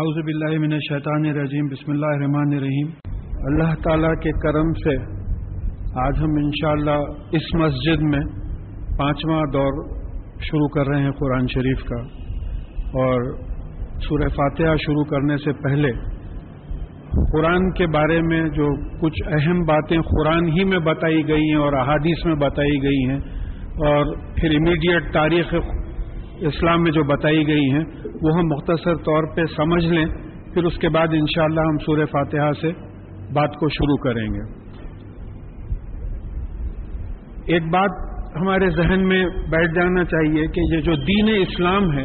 اعوذ باللہ من الشیطان الرجیم، بسم اللہ الرحمن الرحیم۔ اللہ تعالیٰ کے کرم سے آج ہم انشاءاللہ اس مسجد میں پانچواں دور شروع کر رہے ہیں قرآن شریف کا۔ اور سورہ فاتحہ شروع کرنے سے پہلے قرآن کے بارے میں جو کچھ اہم باتیں قرآن ہی میں بتائی گئی ہیں اور احادیث میں بتائی گئی ہیں اور پھر امیڈیٹ تاریخ اسلام میں جو بتائی گئی ہیں، وہ ہم مختصر طور پہ سمجھ لیں، پھر اس کے بعد انشاءاللہ ہم سورہ فاتحہ سے بات کو شروع کریں گے۔ ایک بات ہمارے ذہن میں بیٹھ جانا چاہیے کہ یہ جو دین اسلام ہے،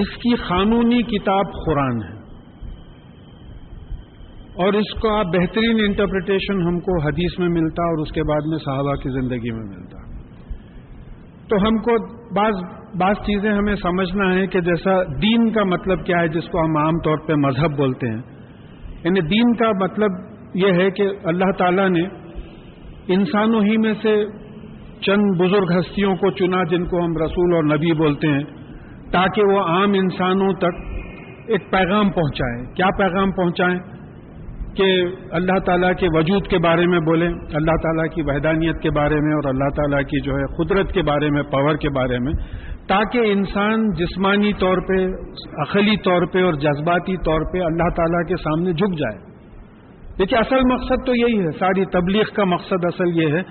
اس کی قانونی کتاب قرآن ہے۔ اور اس کا بہترین انٹرپریٹیشن ہم کو حدیث میں ملتا اور اس کے بعد میں صحابہ کی زندگی میں ملتا۔ تو ہم کو بعض بعض چیزیں ہمیں سمجھنا ہے کہ جیسا دین کا مطلب کیا ہے جس کو ہم عام طور پہ مذہب بولتے ہیں۔ یعنی دین کا مطلب یہ ہے کہ اللہ تعالیٰ نے انسانوں ہی میں سے چند بزرگ ہستیوں کو چنا جن کو ہم رسول اور نبی بولتے ہیں، تاکہ وہ عام انسانوں تک ایک پیغام پہنچائیں۔ کیا پیغام پہنچائیں؟ کہ اللہ تعالیٰ کے وجود کے بارے میں بولیں، اللہ تعالیٰ کی وحدانیت کے بارے میں اور اللہ تعالیٰ کی جو ہے قدرت کے بارے میں پاور کے بارے میں، تاکہ انسان جسمانی طور پہ، عقلی طور پہ اور جذباتی طور پہ اللہ تعالیٰ کے سامنے جھک جائے۔ دیکھیے، اصل مقصد تو یہی ہے، ساری تبلیغ کا مقصد اصل یہ ہے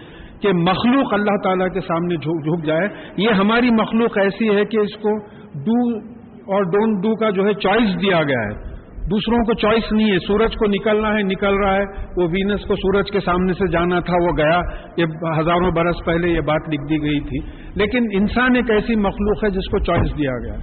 کہ مخلوق اللہ تعالیٰ کے سامنے جھک جائے۔ یہ ہماری مخلوق ایسی ہے کہ اس کو ڈو اور ڈونٹ ڈو کا جو ہے چوائس دیا گیا ہے۔ دوسروں کو چوائس نہیں ہے، سورج کو نکلنا ہے، نکل رہا ہے۔ وہ وینس کو سورج کے سامنے سے جانا تھا، وہ گیا۔ یہ ہزاروں برس پہلے یہ بات لکھ دی گئی تھی۔ لیکن انسان ایک ایسی مخلوق ہے جس کو چوائس دیا گیا۔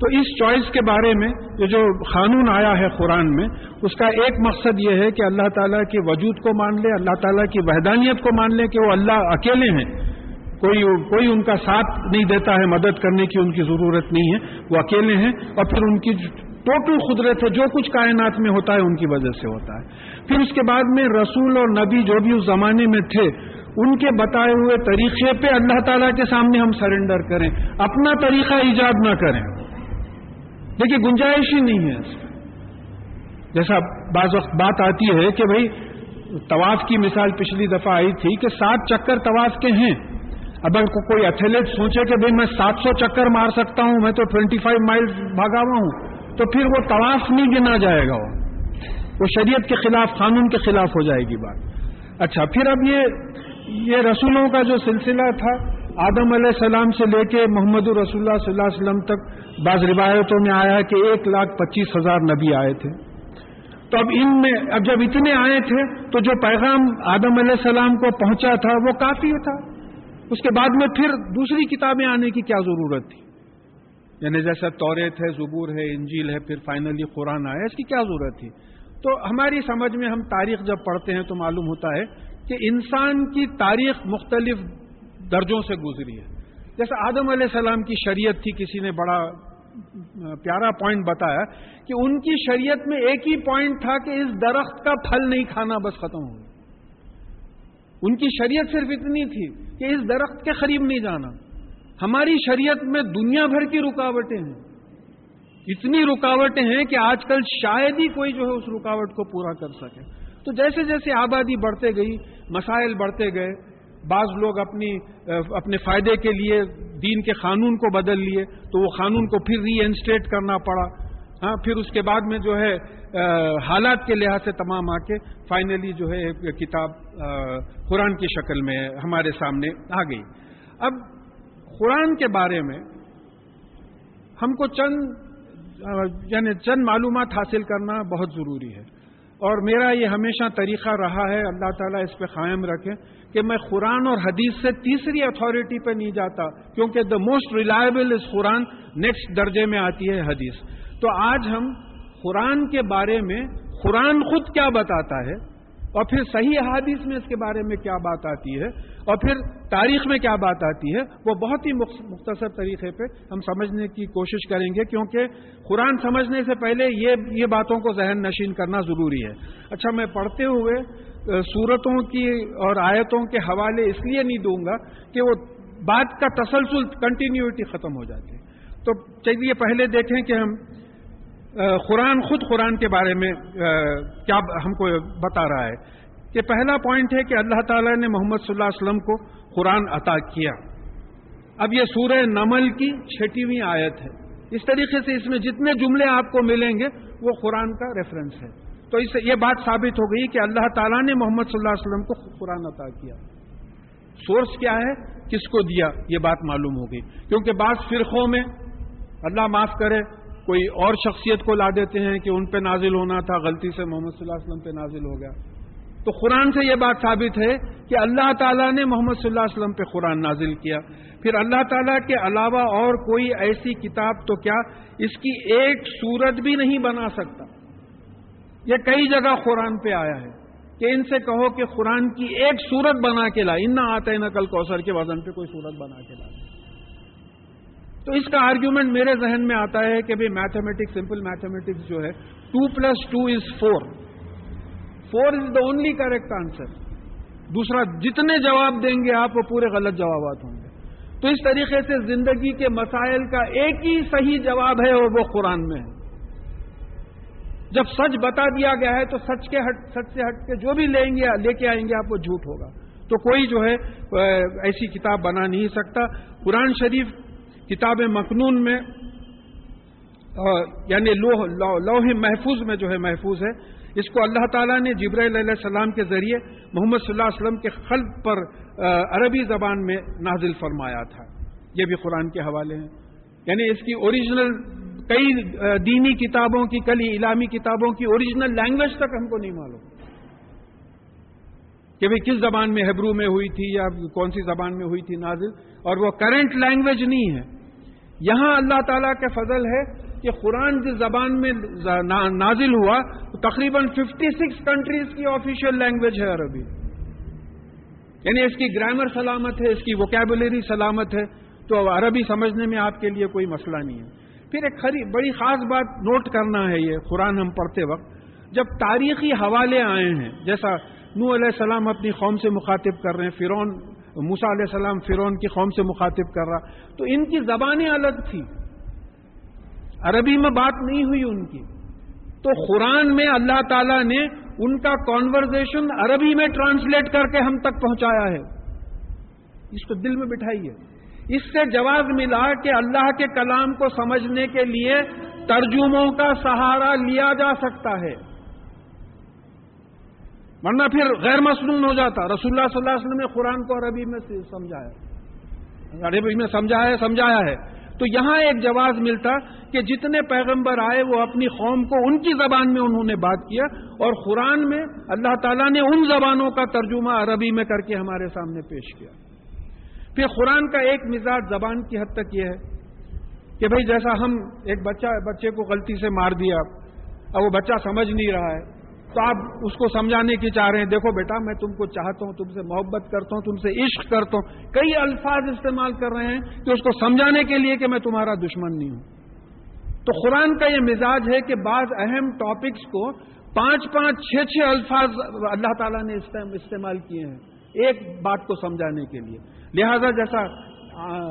تو اس چوائس کے بارے میں یہ جو قانون آیا ہے قرآن میں، اس کا ایک مقصد یہ ہے کہ اللہ تعالیٰ کے وجود کو مان لے، اللہ تعالیٰ کی وحدانیت کو مان لے کہ وہ اللہ اکیلے ہیں۔ کوئی کوئی ان کا ساتھ نہیں دیتا ہے، مدد کرنے کی ان کی ضرورت نہیں ہے۔ وہ اکیلے ہیں اور پھر ان کی ٹوٹل قدرت ہے جو کچھ کائنات میں ہوتا ہے ان کی وجہ سے ہوتا ہے۔ پھر اس کے بعد میں رسول اور نبی جو بھی اس زمانے میں تھے، ان کے بتائے ہوئے طریقے پہ اللہ تعالیٰ کے سامنے ہم سرنڈر کریں۔ اپنا طریقہ ایجاد نہ کریں۔ دیکھیے، گنجائش ہی نہیں ہے۔ اس میں جیسا بعض وقت بات آتی ہے کہ بھائی، طواف کی مثال پچھلی دفعہ آئی تھی کہ سات چکر طواف کے ہیں۔ اب کوئی ایتھلیٹ سوچے کہ بھائی میں سات سو چکر مار سکتا ہوں، میں تو ٹوینٹی فائیو مائل بھاگا ہوا ہوں۔ تو پھر وہ طواف نہیں گنا جائے گا وہ۔ وہ شریعت کے خلاف، قانون کے خلاف ہو جائے گی بات۔ اچھا پھر اب یہ یہ رسولوں کا جو سلسلہ تھا، آدم علیہ السلام سے لے کے محمد رسول اللہ صلی اللہ علیہ وسلم تک، بعض روایتوں میں آیا کہ ایک لاکھ پچیس ہزار نبی آئے تھے۔ تو اب ان میں، اب جب اتنے آئے تھے، تو جو پیغام آدم علیہ السلام کو پہنچا تھا، وہ کافی تھا۔ اس کے بعد میں پھر دوسری کتابیں آنے کی کیا ضرورت تھی؟ یعنی جیسا توریت ہے زبور ہے، انجیل ہے، پھر فائنلی قرآن آیا، اس کی کیا ضرورت تھی؟ تو ہماری سمجھ میں ہم تاریخ جب پڑھتے ہیں تو معلوم ہوتا ہے کہ انسان کی تاریخ مختلف درجوں سے گزری ہے۔ جیسے آدم علیہ السلام کی شریعت تھی، کسی نے بڑا پیارا پوائنٹ بتایا کہ ان کی شریعت میں ایک ہی پوائنٹ تھا کہ اس درخت کا پھل نہیں کھانا، بس ختم ہو گیا۔ ان کی شریعت صرف اتنی تھی کہ اس درخت کے قریب نہیں جانا۔ ہماری شریعت میں دنیا بھر کی رکاوٹیں ہیں۔ اتنی رکاوٹیں ہیں کہ آج کل شاید ہی کوئی جو ہے اس رکاوٹ کو پورا کر سکے۔ تو جیسے جیسے آبادی بڑھتے گئی، مسائل بڑھتے گئے، بعض لوگ اپنی، اپنے فائدے کے لیے دین کے قانون کو بدل لیے، تو وہ قانون کو پھر ری انسٹیٹ کرنا پڑا۔ ہاں پھر اس کے بعد میں جو ہے حالات کے لحاظ سے تمام آ کے فائنلی جو ہے کتاب قرآن کی شکل میں ہمارے سامنے آ گئی۔ اب قرآن کے بارے میں ہم کو چند یعنی چند معلومات حاصل کرنا بہت ضروری ہے۔ اور میرا یہ ہمیشہ طریقہ رہا ہے، اللہ تعالیٰ اس پہ قائم رکھے کہ میں قرآن اور حدیث سے تیسری اتھارٹی پہ نہیں جاتا، کیونکہ دا موسٹ ریلائبل از قرآن نیکسٹ درجے میں آتی ہے حدیث۔ تو آج ہم قرآن کے بارے میں قرآن خود کیا بتاتا ہے اور پھر صحیح حادث میں اس کے بارے میں کیا بات آتی ہے؟ اور پھر تاریخ میں کیا بات آتی ہے؟ وہ بہت ہی مختصر طریقے پہ ہم سمجھنے کی کوشش کریں گے، کیونکہ قرآن سمجھنے سے پہلے یہ یہ باتوں کو ذہن نشین کرنا ضروری ہے۔ اچھا میں پڑھتے ہوئے صورتوں کی اور آیتوں کے حوالے اس لیے نہیں دوں گا کہ وہ بات کا تسلسل کنٹینیوٹی ختم ہو جاتی۔ ہے تو چلیے پہلے دیکھیں کہ ہم قرآن، خود قرآن کے بارے میں کیا ہم کو بتا رہا ہے کہ پہلا پوائنٹ ہے کہ اللہ تعالیٰ نے محمد صلی اللہ علیہ وسلم کو قرآن عطا کیا۔ اب یہ سورہ نمل کی چھٹیویں آیت ہے۔ اس طریقے سے اس میں جتنے جملے آپ کو ملیں گے، وہ قرآن کا ریفرنس ہے۔ تو اس یہ بات ثابت ہو گئی کہ اللہ تعالیٰ نے محمد صلی اللہ علیہ وسلم کو قرآن عطا کیا۔ سورس کیا ہے؟ کس کو دیا؟ یہ بات معلوم ہو گئی۔ کیونکہ بعض فرقوں میں اللہ معاف کرے کوئی اور شخصیت کو لا دیتے ہیں کہ ان پہ نازل ہونا تھا، غلطی سے محمد صلی اللہ علیہ وسلم پہ نازل ہو گیا۔ تو قرآن سے یہ بات ثابت ہے کہ اللہ تعالیٰ نے محمد صلی اللہ علیہ وسلم پہ قرآن نازل کیا۔ پھر اللہ تعالیٰ کے علاوہ اور کوئی ایسی کتاب تو کیا اس کی ایک صورت بھی نہیں بنا سکتا؟ یہ کئی جگہ قرآن پہ آیا ہے کہ ان سے کہو کہ قرآن کی ایک صورت بنا کے لا ان آتا ہے نقل کوثر کے وزن پہ کوئی صورت بنا کے لا۔ تو اس کا آرگیومنٹ میرے ذہن میں آتا ہے کہ بھائی میتھمیٹکس سمپل میتھمیٹکس جو ہے two plus two is four four is the only correct answer دوسرا جتنے جواب دیں گے آپ وہ پورے غلط جوابات ہوں گے. تو اس طریقے سے زندگی کے مسائل کا ایک ہی صحیح جواب ہے اور وہ قرآن میں ہے. جب سچ بتا دیا گیا ہے تو سچ کے ہٹ سچ سے ہٹ کے جو بھی لیں گے، لے کے آئیں گے آپ، وہ جھوٹ ہوگا. تو کوئی جو ہے ایسی کتاب بنا نہیں سکتا. قرآن شریف کتاب مخنون میں یعنی لوہ لوہ محفوظ میں جو ہے محفوظ ہے۔ اس کو اللہ تعالیٰ نے جبر علیہ السلام کے ذریعے محمد صلی اللہ علیہ وسلم کے خلق پر عربی زبان میں نازل فرمایا تھا۔ یہ بھی قرآن کے حوالے ہیں۔ یعنی اس کی اوریجنل کئی دینی کتابوں کی کئی علامی کتابوں کی اوریجنل لینگویج تک ہم کو نہیں معلوم۔ کہ بھئی کس زبان میں ہیبرو میں ہوئی تھی یا کون سی زبان میں ہوئی تھی نازل۔ اور وہ کرنٹ لینگویج نہیں ہے۔ یہاں اللہ تعالیٰ کے فضل ہے کہ قرآن جس زبان میں نازل ہوا، تقریباً ففٹی سکس کنٹریز کی آفیشیل لینگویج ہے عربی۔ یعنی اس کی گرامر سلامت ہے، اس کی ووکیبلری سلامت ہے۔ تو عربی سمجھنے میں آپ کے لیے کوئی مسئلہ نہیں ہے۔ پھر ایک بڑی خاص بات نوٹ کرنا ہے یہ قرآن ہم پڑھتے وقت۔ جب تاریخی حوالے آئے ہیں، جیسا نو علیہ السلام اپنی قوم سے مخاطب کر رہے ہیں فرون موسا علیہ السلام فرون کی قوم سے مخاطب کر رہا۔ تو ان کی زبانیں الگ تھی عربی میں بات نہیں ہوئی ان کی۔ تو قرآن میں اللہ تعالیٰ نے ان کا کانورزیشن عربی میں ٹرانسلیٹ کر کے ہم تک پہنچایا ہے۔ اس کو دل میں بٹھائیے۔ اس سے جواب ملا کہ اللہ کے کلام کو سمجھنے کے لیے ترجموں کا سہارا لیا جا سکتا ہے۔ ورنہ پھر غیر مصنون ہو جاتا۔ رسول اللہ صلی اللہ علیہ وسلم نے قرآن کو عربی میں سمجھایا۔ عربی میں سمجھایا سمجھایا ہے۔ تو یہاں ایک جواز ملتا کہ جتنے پیغمبر آئے، وہ اپنی قوم کو ان کی زبان میں انہوں نے بات کیا اور قرآن میں اللہ تعالیٰ نے ان زبانوں کا ترجمہ عربی میں کر کے ہمارے سامنے پیش کیا۔ پھر قرآن کا ایک مزاج زبان کی حد تک یہ ہے کہ بھئی جیسا ہم ایک بچہ، بچے کو غلطی سے مار دیا، اب وہ بچہ سمجھ نہیں رہا ہے تو آپ اس کو سمجھانے کی چاہ رہے ہیں، دیکھو بیٹا، میں تم کو چاہتا ہوں، تم سے محبت کرتا ہوں، تم سے عشق کرتا ہوں۔ کئی الفاظ استعمال کر رہے ہیں کہ اس کو سمجھانے کے لیے کہ میں تمہارا دشمن نہیں ہوں۔ تو قرآن کا یہ مزاج ہے کہ بعض اہم ٹاپکس کو پانچ پانچ چھ چھ الفاظ اللہ تعالیٰ نے استعمال کیے ہیں ایک بات کو سمجھانے کے لیے۔ لہذا جیسا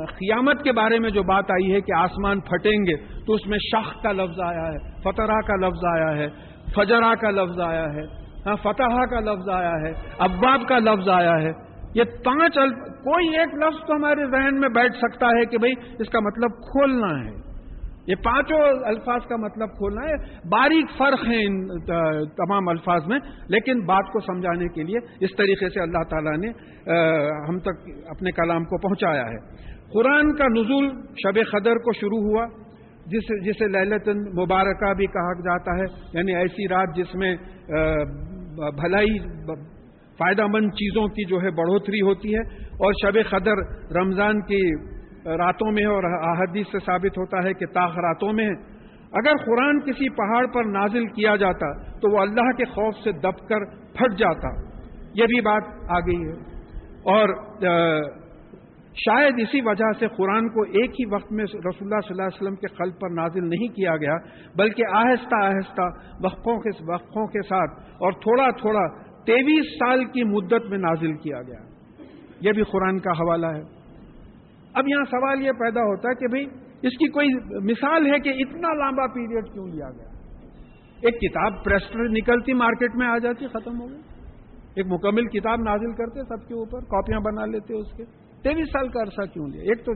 قیامت کے بارے میں جو بات آئی ہے کہ آسمان پھٹیں گے، تو اس میں شاخ کا لفظ آیا ہے فترا کا لفظ آیا ہے۔ فجرا کا لفظ آیا ہے ہاں فتح کا لفظ آیا ہے اباب کا لفظ آیا ہے۔ یہ پانچ کوئی ایک لفظ تو ہمارے ذہن میں بیٹھ سکتا ہے کہ بھئی اس کا مطلب کھولنا ہے۔ یہ پانچوں الفاظ کا مطلب کھولنا ہے۔ باریک فرق ہے ان تمام الفاظ میں، لیکن بات کو سمجھانے کے لیے اس طریقے سے اللہ تعالیٰ نے ہم تک اپنے کلام کو پہنچایا ہے۔ قرآن کا نزول شب قدر کو شروع ہوا۔ جس جسے للت مبارکہ بھی کہا جاتا ہے یعنی ایسی رات جس میں بھلائی فائدہ مند چیزوں کی جو ہے بڑھوتری ہوتی ہے اور شب قدر رمضان کی راتوں میں اور احادیث سے ثابت ہوتا ہے کہ تاخ راتوں میں اگر قرآن کسی پہاڑ پر نازل کیا جاتا تو وہ اللہ کے خوف سے دب کر پھٹ جاتا۔ یہ بھی بات آ گئی ہے۔ اور شاید اسی وجہ سے قرآن کو ایک ہی وقت میں رسول اللہ صلی اللہ علیہ وسلم کے قلب پر نازل نہیں کیا گیا، بلکہ آہستہ آہستہ وقفوں کے وقفوں کے ساتھ اور تھوڑا تھوڑا تیویس سال کی مدت میں نازل کیا گیا۔ یہ بھی قرآن کا حوالہ ہے۔ اب یہاں سوال یہ پیدا ہوتا ہے کہ بھئی اس کی کوئی مثال ہے کہ اتنا لمبا پیریڈ کیوں لیا گیا؟ ایک کتاب پریس نکلتی مارکیٹ میں آ جاتی، ختم ہو گئی۔ ایک مکمل کتاب نازل کرتے سب کے اوپر، کاپیاں بنا لیتے اس کے۔ تیئیس سال کا عرصہ کیوں لیا؟ ایک تو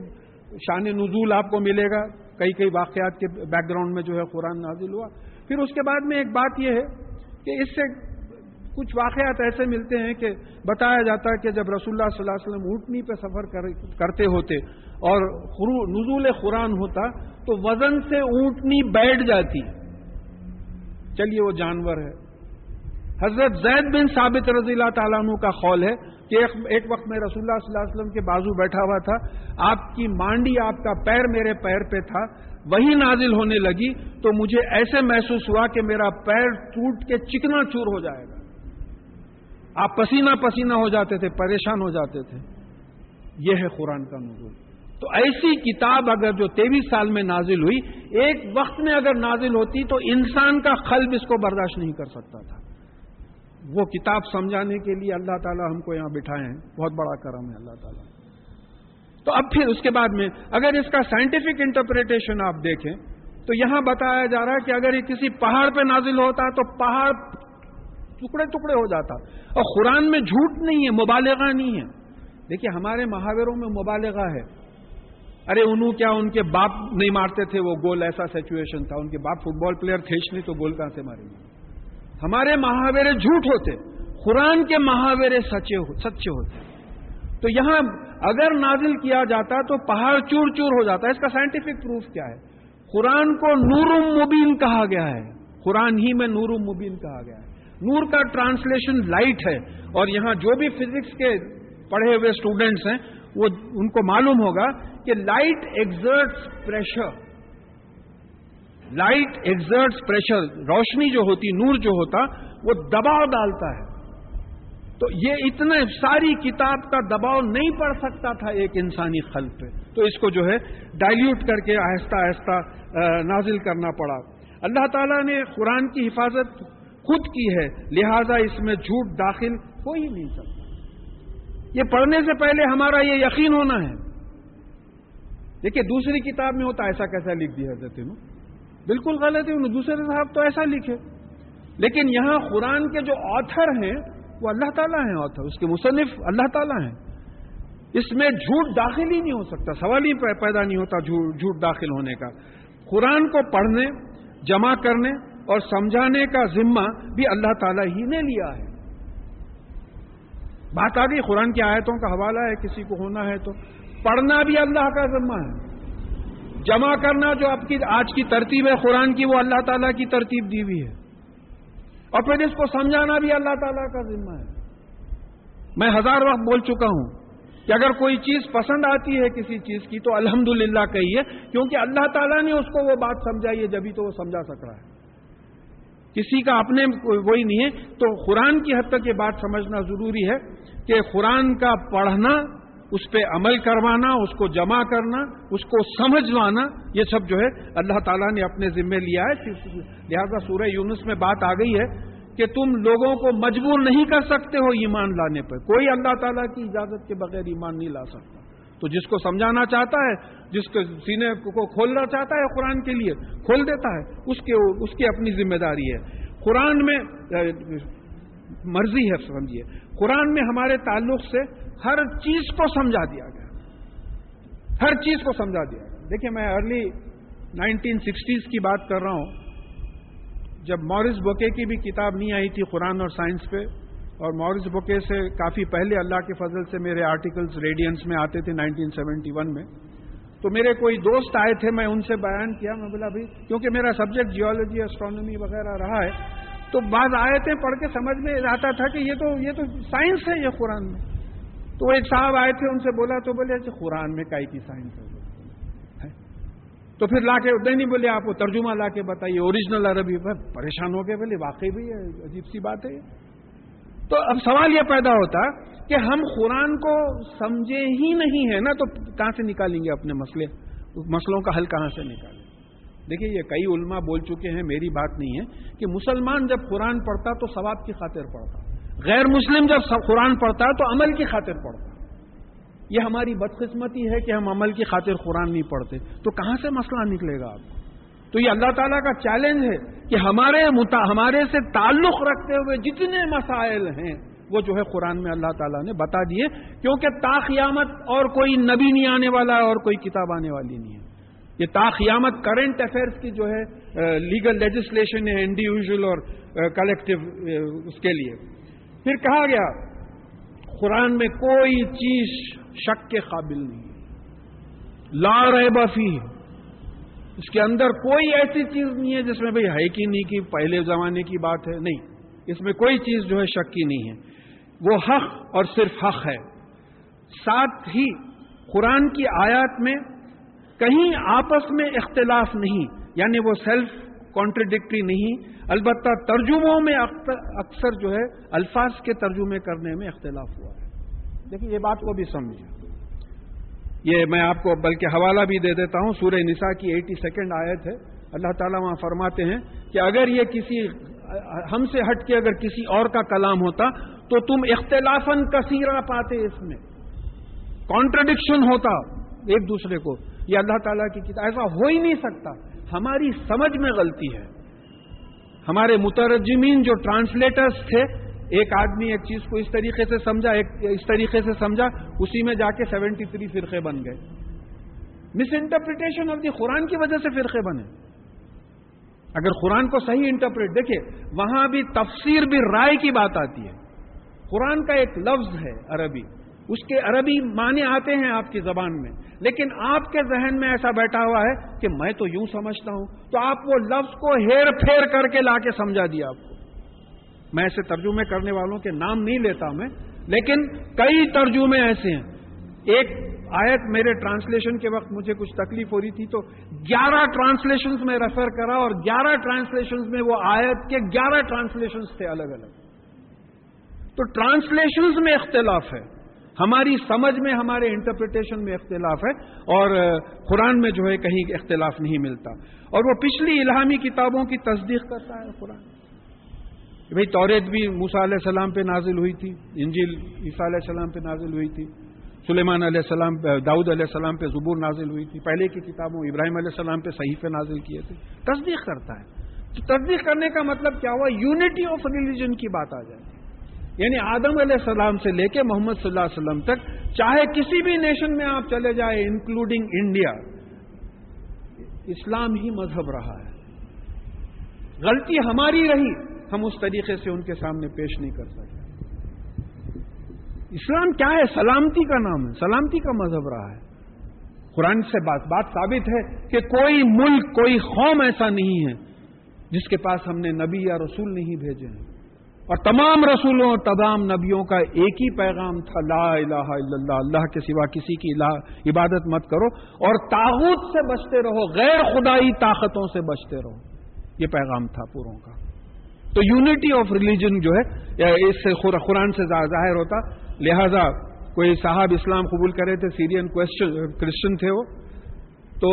شان نزول آپ کو ملے گا، کئی کئی واقعات کے بیک گراؤنڈ میں جو ہے قرآن نازل ہوا۔ پھر اس کے بعد میں ایک بات یہ ہے کہ اس سے کچھ واقعات ایسے ملتے ہیں کہ بتایا جاتا ہے کہ جب رسول اللہ صلی اللہ علیہ وسلم اونٹنی پہ سفر کرتے ہوتے اور نزول قرآن ہوتا تو وزن سے اونٹنی بیٹھ جاتی۔ چلیے وہ جانور ہے۔ حضرت زید بن ثابت رضی اللہ تعالیٰ عنہ کا خول ہے کہ ایک وقت میں رسول اللہ صلی اللہ علیہ وسلم کے بازو بیٹھا ہوا تھا، آپ کی مانڈی آپ کا پیر میرے پیر پہ تھا، وہی نازل ہونے لگی تو مجھے ایسے محسوس ہوا کہ میرا پیر ٹوٹ کے چکنا چور ہو جائے گا۔ آپ پسینہ پسینہ ہو جاتے تھے، پریشان ہو جاتے تھے۔ یہ ہے قرآن کا نزول۔ تو ایسی کتاب اگر جو تیئیس سال میں نازل ہوئی، ایک وقت میں اگر نازل ہوتی تو انسان کا قلب اس کو برداشت نہیں کر سکتا تھا۔ وہ کتاب سمجھانے کے لیے اللہ تعالیٰ ہم کو یہاں بٹھائے ہیں بہت بڑا کرم ہے اللہ تعالیٰ۔ تو اب پھر اس کے بعد میں اگر اس کا سائنٹیفک انٹرپریٹیشن آپ دیکھیں، تو یہاں بتایا جا رہا ہے کہ اگر یہ کسی پہاڑ پہ نازل ہوتا تو پہاڑ ٹکڑے ٹکڑے ہو جاتا۔ اور قرآن میں جھوٹ نہیں ہے، مبالغہ نہیں ہے۔ دیکھیے ہمارے محاوروں میں مبالغہ ہے۔ ارے انہوں کیا ان کے باپ نہیں مارتے تھے؟ وہ گول ایسا سچویشن تھا۔ ان کے باپ فٹ بال پلیئر تھے نہیں تو گول کہاں سے ماریں گے؟ ہمارے محاورے جھوٹ ہوتے، قرآن کے محاورے سچے سچے ہوتے۔ تو یہاں اگر نازل کیا جاتا تو پہاڑ چور چور ہو جاتا۔ ہے اس کا سائنٹیفک پروف کیا ہے؟ قرآن کو نور مبین کہا گیا ہے۔ قرآن ہی میں نور مبین کہا گیا ہے۔ نور کا ٹرانسلیشن لائٹ ہے۔ اور یہاں جو بھی فزکس کے پڑھے ہوئے اسٹوڈینٹس ہیں، وہ ان کو معلوم ہوگا کہ light exerts pressure light exerts pressure, روشنی جو ہوتی، نور جو ہوتا، وہ دباؤ ڈالتا ہے۔ تو یہ اتنے ساری کتاب کا دباؤ نہیں پڑ سکتا تھا ایک انسانی خل پہ۔ تو اس کو جو ہے ڈائلیوٹ کر کے آہستہ آہستہ نازل کرنا پڑا۔ اللہ تعالیٰ نے قرآن کی حفاظت خود کی ہے، لہذا اس میں جھوٹ داخل ہو ہی نہیں سکتا۔ یہ پڑھنے سے پہلے ہمارا یہ یقین ہونا ہے۔ دیکھیے، دوسری کتاب میں ہوتا ایسا کیسا لکھ دیا حضرت نو بالکل غلط ہے، انہوں دوسرے صاحب تو ایسا لکھے۔ لیکن یہاں قرآن کے جو آتھر ہیں، وہ اللہ تعالیٰ ہیں آتھر۔ اس کے مصنف اللہ تعالیٰ ہیں۔ اس میں جھوٹ داخل ہی نہیں ہو سکتا۔ سوال ہی پیدا نہیں ہوتا جھوٹ داخل ہونے کا۔ قرآن کو پڑھنے، جمع کرنے اور سمجھانے کا ذمہ بھی اللہ تعالیٰ ہی نے لیا ہے۔ بات آ گئی، قرآن کی آیتوں کا حوالہ ہے، کسی کو ہونا ہے تو۔ پڑھنا بھی اللہ کا ذمہ ہے۔ جمع کرنا جو آپ کی آج کی ترتیب ہے قرآن کی، وہ اللہ تعالیٰ کی ترتیب دی ہوئی ہے۔ اور پھر اس کو سمجھانا بھی اللہ تعالیٰ کا ذمہ ہے۔ میں ہزار وقت بول چکا ہوں کہ اگر کوئی چیز پسند آتی ہے کسی چیز کی تو الحمد للہ کہیے، کیونکہ اللہ تعالیٰ نے اس کو وہ بات سمجھائی ہے، جبھی تو وہ سمجھا سک رہا ہے۔ کسی کا اپنے وہی نہیں ہے، تو قرآن کی حد تک یہ بات سمجھنا ضروری ہے کہ قرآن کا پڑھنا اس پہ عمل کروانا، اس کو جمع کرنا، اس کو سمجھوانا، یہ سب جو ہے اللہ تعالیٰ نے اپنے ذمے لیا ہے۔ لہذا سورہ یونس میں بات آ گئی ہے کہ تم لوگوں کو مجبور نہیں کر سکتے ہو ایمان لانے پہ کوئی اللہ تعالیٰ کی اجازت کے بغیر ایمان نہیں لا سکتا۔ تو جس کو سمجھانا چاہتا ہے، جس کو سینے کو کھولنا چاہتا ہے قرآن کے لیے، کھول دیتا ہے۔ اس کے اس کی اپنی ذمہ داری ہے۔ قرآن میں مرضی ہے سمجھیے۔ قرآن میں ہمارے تعلق سے ہر چیز کو سمجھا دیا گیا۔ ہر چیز کو سمجھا دیا۔ گیا دیکھیے میں ارلی نائنٹین سکسٹیز کی بات کر رہا ہوں۔ جب مورس بوکے کی بھی کتاب نہیں آئی تھی قرآن اور سائنس پہ، اور مورس بوکے سے کافی پہلے اللہ کے فضل سے میرے آرٹیکلز ریڈینس میں آتے تھے نائنٹین سیونٹی ون میں۔ تو میرے کوئی دوست آئے تھے، میں ان سے بیان کیا۔ میں بولا، بھائی، کیونکہ میرا سبجیکٹ جیولوجی اسٹرانومی وغیرہ رہا ہے تو بعض آئے تھے پڑھ کے سمجھ میں آتا تھا کہ یہ تو یہ تو سائنس ہے یہ قرآن میں۔ تو وہ ایک صاحب آئے تھے، ان سے بولا تو بولے اچھا قرآن میں کائی کی سائنس ہے؟ تو پھر لا کے نہیں بولے، آپ کو ترجمہ لا کے بتائیے اوریجنل عربی پر۔ پریشان ہو گئے بولے، واقعی بھی ہے عجیب سی بات ہے۔ تو اب سوال یہ پیدا ہوتا کہ ہم قرآن کو سمجھے ہی نہیں ہے نا، تو کہاں سے نکالیں گے اپنے مسئلے؟ مسئلوں کا حل کہاں سے نکالیں؟ دیکھیے، یہ کئی علماء بول چکے ہیں، میری بات نہیں ہے کہ مسلمان جب قرآن پڑھتا تو ثواب کی خاطر پڑھتا، غیر مسلم جب قرآن پڑھتا تو عمل کی خاطر پڑھتا۔ یہ ہماری بدقسمتی ہے کہ ہم عمل کی خاطر قرآن نہیں پڑھتے۔ تو کہاں سے مسئلہ نکلے گا آپ کو؟ تو یہ اللہ تعالیٰ کا چیلنج ہے کہ ہمارے ہمارے سے تعلق رکھتے ہوئے جتنے مسائل ہیں، وہ جو ہے قرآن میں اللہ تعالیٰ نے بتا دیے، کیونکہ تاخیامت اور کوئی نبی نہیں آنے والا ہے اور کوئی کتاب آنے والی نہیں ہے۔ یہ تاخیامت کرنٹ افیئرس کی جو ہے لیگل لیجسلیشن ہے انڈیویجل اور کلیکٹو اس کے لیے۔ پھر کہا گیا، قرآن میں کوئی چیز شک کے قابل نہیں ہے۔ لا رہے بفی اس کے اندر کوئی ایسی چیز نہیں ہے جس میں بھائی ہے کہ نہیں کی، پہلے زمانے کی بات ہے، نہیں۔ اس میں کوئی چیز جو ہے شک کی نہیں ہے۔ وہ حق اور صرف حق ہے۔ ساتھ ہی قرآن کی آیات میں کہیں آپس میں اختلاف نہیں یعنی وہ سیلف کانٹرڈکٹری نہیں، البتہ ترجموں میں اکثر جو ہے، الفاظ کے ترجمے کرنے میں اختلاف ہوا ہے۔ دیکھیے، یہ بات کو بھی سمجھیں۔ یہ میں آپ کو بلکہ حوالہ بھی دے دیتا ہوں، سورہ نساء کی ایٹی سیکنڈ آیت ہے۔ اللہ تعالیٰ وہاں فرماتے ہیں کہ اگر یہ کسی، ہم سے ہٹ کے اگر کسی اور کا کلام ہوتا تو تم اختلافاً کثیرہ پاتے اس میں۔ کانٹرڈکشن ہوتا ایک دوسرے کو۔ یہ اللہ تعالیٰ کی کتاب ایسا ہو ہی نہیں سکتا۔ ہماری سمجھ میں غلطی ہے۔ ہمارے مترجمین جو ٹرانسلیٹرز تھے، ایک آدمی ایک چیز کو اس طریقے سے سمجھا، ایک اس طریقے سے سمجھا، اسی میں جا کے سیونٹی تھری فرقے بن گئے۔ مس انٹرپریٹیشن آف دی قرآن کی وجہ سے فرقے بنے۔ اگر قرآن کو صحیح انٹرپریٹ دیکھیں وہاں بھی تفسیر بھی رائے کی بات آتی ہے۔ قرآن کا ایک لفظ ہے عربی۔ اس کے عربی معنی آتے ہیں آپ کی زبان میں، لیکن آپ کے ذہن میں ایسا بیٹھا ہوا ہے کہ میں تو یوں سمجھتا ہوں۔ تو آپ وہ لفظ کو ہیر پھیر کر کے لا کے سمجھا دیا آپ کو۔ میں ایسے ترجمے کرنے والوں کے نام نہیں لیتا میں، لیکن کئی ترجمے ایسے ہیں۔ ایک آیت میرے ٹرانسلیشن کے وقت مجھے کچھ تکلیف ہو رہی تھی تو گیارہ ٹرانسلیشن میں ریفر کرا اور گیارہ ٹرانسلیشن میں وہ آیت کے گیارہ ٹرانسلیشن تھے الگ الگ۔ تو ٹرانسلیشن میں اختلاف ہے۔ ہماری سمجھ میں، ہمارے انٹرپریٹیشن میں اختلاف ہے اور قرآن میں جو ہے کہیں اختلاف نہیں ملتا۔ اور وہ پچھلی الہامی کتابوں کی تصدیق کرتا ہے قرآن۔ بھائی توریت بھی موسا علیہ السلام پہ نازل ہوئی تھی، انجیل عیسیٰ علیہ السلام پہ نازل ہوئی تھی، سلیمان علیہ السلام داؤد علیہ السلام پہ زبور نازل ہوئی تھی۔ پہلے کی کتابوں ابراہیم علیہ السلام پہ صحیح پہ نازل کیے تھے۔ تصدیق کرتا ہے۔ تو تصدیق کرنے کا مطلب کیا ہوا؟ یونٹی آف ریلیجن کی بات آ جائے۔ یعنی آدم علیہ السلام سے لے کے محمد صلی اللہ علیہ وسلم تک، چاہے کسی بھی نیشن میں آپ چلے جائیں انکلوڈنگ انڈیا اسلام ہی مذہب رہا ہے۔ غلطی ہماری رہی، ہم اس طریقے سے ان کے سامنے پیش نہیں کر سکتے۔ اسلام کیا ہے؟ سلامتی کا نام ہے، سلامتی کا مذہب رہا ہے۔ قرآن سے بات بات ثابت ہے کہ کوئی ملک، کوئی قوم ایسا نہیں ہے جس کے پاس ہم نے نبی یا رسول نہیں بھیجے ہیں۔ اور تمام رسولوں اور تمام نبیوں کا ایک ہی پیغام تھا، لا الہ الا اللہ اللہ کے سوا کسی کی عبادت مت کرو اور تاغت سے بچتے رہو، غیر خدائی طاقتوں سے بچتے رہو۔ یہ پیغام تھا پوروں کا۔ تو یونٹی آف ریلیجن جو ہے اس سے قرآن سے ظاہر ہوتا، لہذا کوئی صاحب اسلام قبول کرے تھے، سیرین کرسچن تھے وہ، تو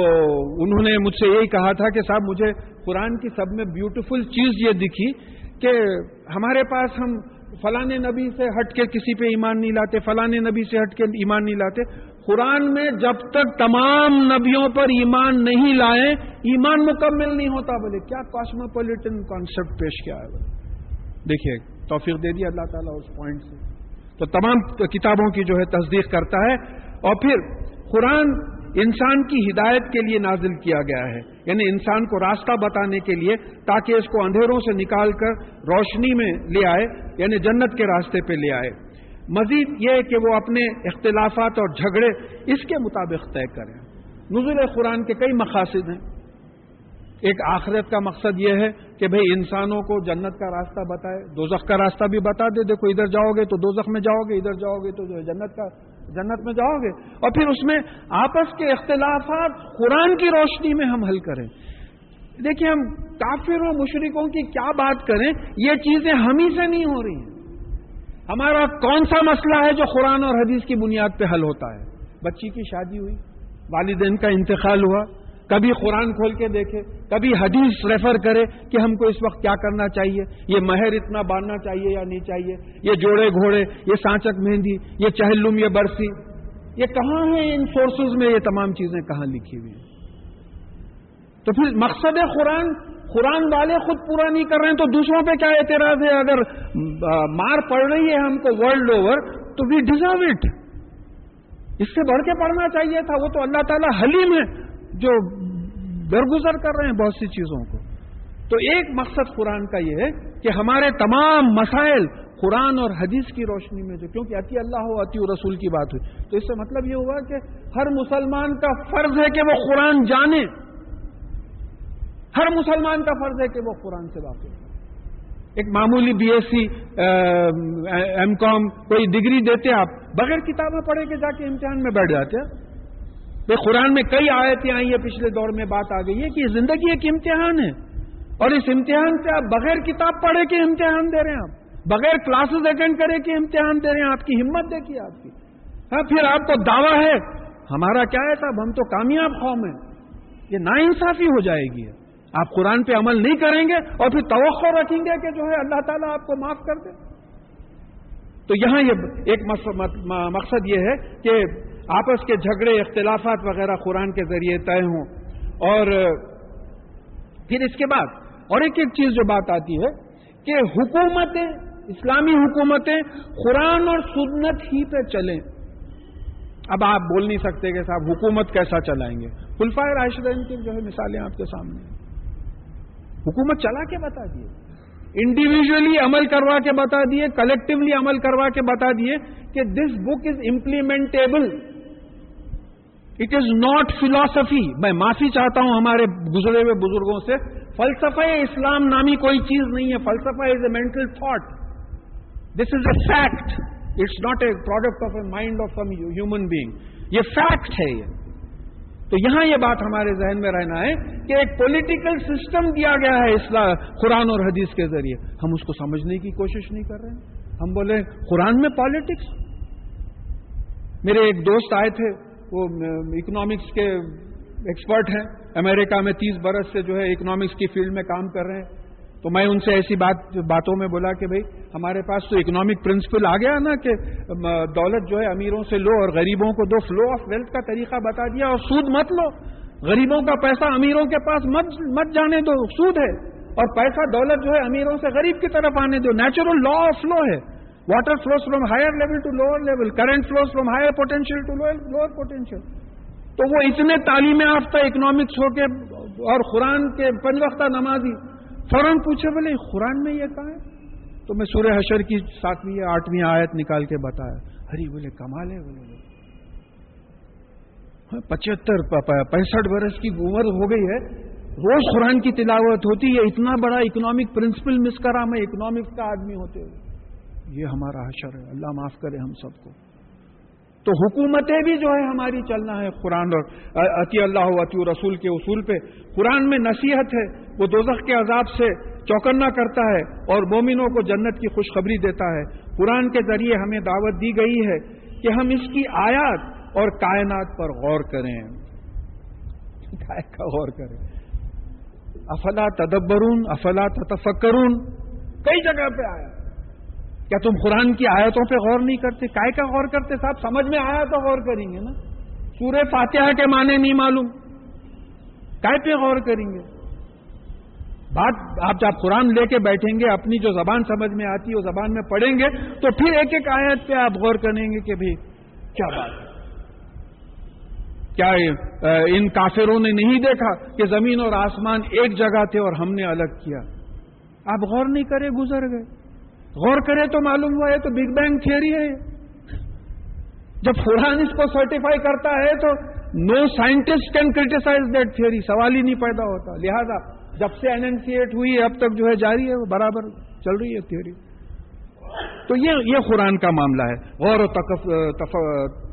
انہوں نے مجھ سے یہی کہا تھا کہ صاحب مجھے قرآن کی سب میں بیوٹیفل چیز یہ دکھی کہ ہمارے پاس ہم فلاں نبی سے ہٹ کے کسی پہ ایمان نہیں لاتے، فلاں نبی سے ہٹ کے ایمان نہیں لاتے۔ قرآن میں جب تک تمام نبیوں پر ایمان نہیں لائے ایمان مکمل نہیں ہوتا بولے۔ کیا کاسموپولیٹن کانسیپٹ پیش کیا ہے؟ دیکھیے، توفیق دے دیا اللہ تعالیٰ اس پوائنٹ سے۔ تو تمام کتابوں کی جو ہے تصدیق کرتا ہے۔ اور پھر قرآن انسان کی ہدایت کے لیے نازل کیا گیا ہے۔ یعنی انسان کو راستہ بتانے کے لیے تاکہ اس کو اندھیروں سے نکال کر روشنی میں لے آئے یعنی جنت کے راستے پہ لے آئے۔ مزید یہ کہ وہ اپنے اختلافات اور جھگڑے اس کے مطابق طے کریں۔ نزول قرآن کے کئی مقاصد ہیں۔ ایک آخرت کا مقصد یہ ہے کہ بھئی انسانوں کو جنت کا راستہ بتائے، دوزخ کا راستہ بھی بتا دے، دیکھو ادھر جاؤ گے تو دوزخ میں جاؤ گے، ادھر جاؤ گے تو جو جنت کا جنت میں جاؤ گے۔ اور پھر اس میں آپس کے اختلافات قرآن کی روشنی میں ہم حل کریں۔ دیکھیے ہم کافر و مشرقوں کی کیا بات کریں، یہ چیزیں ہم ہی سے نہیں ہو رہی ہیں۔ ہمارا کون سا مسئلہ ہے جو قرآن اور حدیث کی بنیاد پہ حل ہوتا ہے؟ بچی کی شادی ہوئی، والدین کا انتقال ہوا کبھی قرآن کھول کے دیکھے، کبھی حدیث ریفر کرے کہ ہم کو اس وقت کیا کرنا چاہیے، یہ مہر اتنا باندھنا چاہیے یا نہیں چاہیے، یہ جوڑے گھوڑے، یہ سانچک مہندی، یہ چہلم، یہ برسی، یہ کہاں ہے ان سورسز میں یہ تمام چیزیں کہاں لکھی ہوئی ہیں؟ تو پھر مقصد قرآن قرآن والے خود پورا نہیں کر رہے ہیں، تو دوسروں پہ کیا اعتراض ہے؟ اگر مار پڑ رہی ہے ہم کو ورلڈ اوور تو وی ڈیزرو اٹ اس سے بڑھ کے پڑھنا چاہیے تھا، وہ تو اللہ تعالیٰ حلیم ہے۔ جو درگزر کر رہے ہیں بہت سی چیزوں کو۔ تو ایک مقصد قرآن کا یہ ہے کہ ہمارے تمام مسائل قرآن اور حدیث کی روشنی میں جو کیونکہ عطی اللہ ہو عطی رسول کی بات ہوئی۔ تو اس سے مطلب یہ ہوا کہ ہر مسلمان کا فرض ہے کہ وہ قرآن جانے۔ ہر مسلمان کا فرض ہے کہ وہ قرآن سے واقف ہو۔ ایک معمولی B S C M com کوئی ڈگری دیتے آپ، بغیر کتابیں پڑھے کے جا کے امتحان میں بیٹھ جاتے بھائی قرآن میں کئی آیتیں آئی ہیں، پچھلے دور میں بات آ گئی ہے کہ زندگی ایک امتحان ہے۔ اور اس امتحان سے آپ بغیر کتاب پڑھے کے امتحان دے رہے ہیں آپ۔ بغیر کلاسز اٹینڈ کرے کے امتحان دے رہے ہیں۔ آپ کی ہمت دیکھیے آپ کی۔ ہاں پھر آپ کو دعویٰ ہے، ہمارا کیا ہے صاحب؟ ہم تو کامیاب قوم ہیں۔ یہ نا انصافی ہو جائے گی۔ آپ قرآن پہ عمل نہیں کریں گے اور پھر توقع رکھیں گے کہ جو ہے اللہ تعالیٰ آپ کو معاف کر دے۔ تو یہاں یہ ایک مقصد یہ ہے کہ آپس کے جھگڑے، اختلافات وغیرہ قرآن کے ذریعے طے ہوں۔ اور پھر اس کے بعد اور ایک ایک چیز جو بات آتی ہے کہ حکومتیں، اسلامی حکومتیں قرآن اور سنت ہی پہ چلیں۔ اب آپ بول نہیں سکتے کہ صاحب حکومت کیسا چلائیں گے۔ فلفائر راشدین کی جو ہے مثالیں آپ کے سامنے۔ حکومت چلا کے بتا دیے۔ انڈیویجلی عمل کروا کے بتا دیے کلیکٹولی عمل کروا کے بتا دیے کہ this book is implementable it is not philosophy میں معافی چاہتا ہوں ہمارے گزرے ہوئے بزرگوں سے. فلسفہ اسلام نامی کوئی چیز نہیں ہے. فلسفہ is a mental thought this is a fact it's not a product of a mind of human being یہ فیکٹ ہے یہ. تو یہاں یہ بات ہمارے ذہن میں رہنا ہے کہ ایک پولیٹیکل سسٹم دیا گیا ہے اسلام، قرآن اور حدیث کے ذریعے. ہم اس کو سمجھنے کی کوشش نہیں کر رہے ہیں. ہم بولے، قرآن میں پالیٹکس میرے ایک دوست آئے تھے وہ اکنامکس کے ایکسپرٹ ہیں. امریکہ میں تیس برس سے جو ہے اکنامکس کی فیلڈ میں کام کر رہے ہیں. تو میں ان سے ایسی بات، باتوں میں بولا کہ بھائی ہمارے پاس تو اکنامک پرنسپل آ گیا نا کہ دولت جو ہے امیروں سے لو اور غریبوں کو دو فلو آف ویلتھ کا طریقہ بتا دیا اور سود مت لو. غریبوں کا پیسہ امیروں کے پاس مت مت جانے دو. سود ہے. اور پیسہ دولت جو ہے امیروں سے غریب کی طرف آنے دو. نیچرل لا آف فلو ہے. Water flows from higher level to lower level current flows from higher potential to lower potential تو وہ اتنے تعلیم یافتہ اکنامکس ہو کے اور قرآن کے پنج وقتہ نمازی فوراً پوچھے بولے، قرآن میں یہ کہا ہے؟ تو میں سورہ حشر کی ساتویں یا آٹھویں آیت نکال کے بتایا۔ ہری بولے، کمال ہے بولے۔ ہاں، پچہتر پینسٹھ برس کی عمر ہو گئی ہے۔ روز قرآن کی تلاوت ہوتی ہے، اتنا بڑا اکنامک پرنسپل مس کرا میں اکنامکس کا آدمی ہوتے ہوئے۔ یہ ہمارا حشر ہے۔ اللہ معاف کرے ہم سب کو۔ تو حکومتیں بھی جو ہے ہماری چلنا ہے قرآن اور عطی اللہ عطی رسول کے اصول پہ۔ قرآن میں نصیحت ہے، وہ دوزخ کے عذاب سے چوکنا کرتا ہے اور مومنوں کو جنت کی خوشخبری دیتا ہے۔ قرآن کے ذریعے ہمیں دعوت دی گئی ہے کہ ہم اس کی آیات اور کائنات پر غور کریں۔ کا غور کریں۔ افلا تدبرون، افلا تفکرون کئی جگہ پہ آیا۔ کیا تم قرآن کی آیتوں پہ غور نہیں کرتے؟ کائے کا غور کرتے صاحب؟ سمجھ میں آیا تو غور کریں گے نا۔ سورہ فاتحہ کے معنی نہیں معلوم۔ کائے پہ غور کریں گے۔ بات آپ جب قرآن لے کے بیٹھیں گے، اپنی جو زبان سمجھ میں آتی ہے، وہ زبان میں پڑھیں گے، تو پھر ایک ایک آیت پہ آپ غور کریں گے کہ بھی کیا بات ہے؟ کیا ان کافروں نے نہیں دیکھا کہ زمین اور آسمان ایک جگہ تھے اور ہم نے الگ کیا؟ آپ غور نہیں کرے، گزر گئے۔ غور کرے تو معلوم ہوا ہے تو بگ بینگ تھیوری ہے۔ جب قرآن اس کو سرٹیفائی کرتا ہے تو no scientist can criticize that theory سوال ہی نہیں پیدا ہوتا۔ لہذا جب سے ایننسیٹ ہوئی ہے، اب تک جو ہے جاری ہے، وہ برابر چل رہی ہے تھیوری تو یہ یہ قرآن کا معاملہ ہے۔ غور و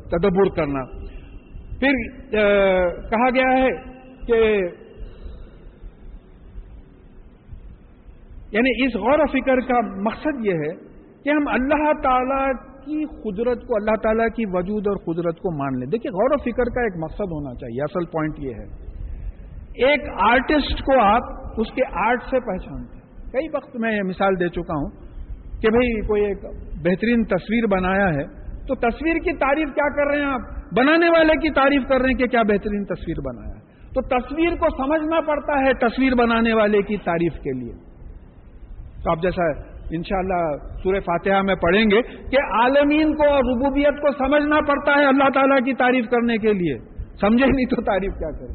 تدبر کرنا۔ پھر کہا گیا ہے کہ یعنی اس غور و فکر کا مقصد یہ ہے کہ ہم اللہ تعالی کی قدرت کو، اللہ تعالیٰ کی وجود اور قدرت کو مان لیں۔ دیکھیے، غور و فکر کا ایک مقصد ہونا چاہیے۔ اصل پوائنٹ یہ ہے۔ ایک آرٹسٹ کو آپ اس کے آرٹ سے پہچانتے ہیں۔ کئی وقت میں یہ مثال دے چکا ہوں کہ بھئی کوئی ایک بہترین تصویر بنایا ہے۔ تو تصویر کی تعریف کیا کر رہے ہیں آپ؟ بنانے والے کی تعریف کر رہے ہیں کہ کیا بہترین تصویر بنایا تو تصویر کو سمجھنا پڑتا ہے تصویر بنانے والے کی تعریف کے لیے۔ تو آپ جیسا انشاءاللہ سورہ فاتحہ میں پڑھیں گے کہ عالمین کو اور ربوبیت کو سمجھنا پڑتا ہے اللہ تعالیٰ کی تعریف کرنے کے لیے۔ سمجھے نہیں تو تعریف کیا کریں؟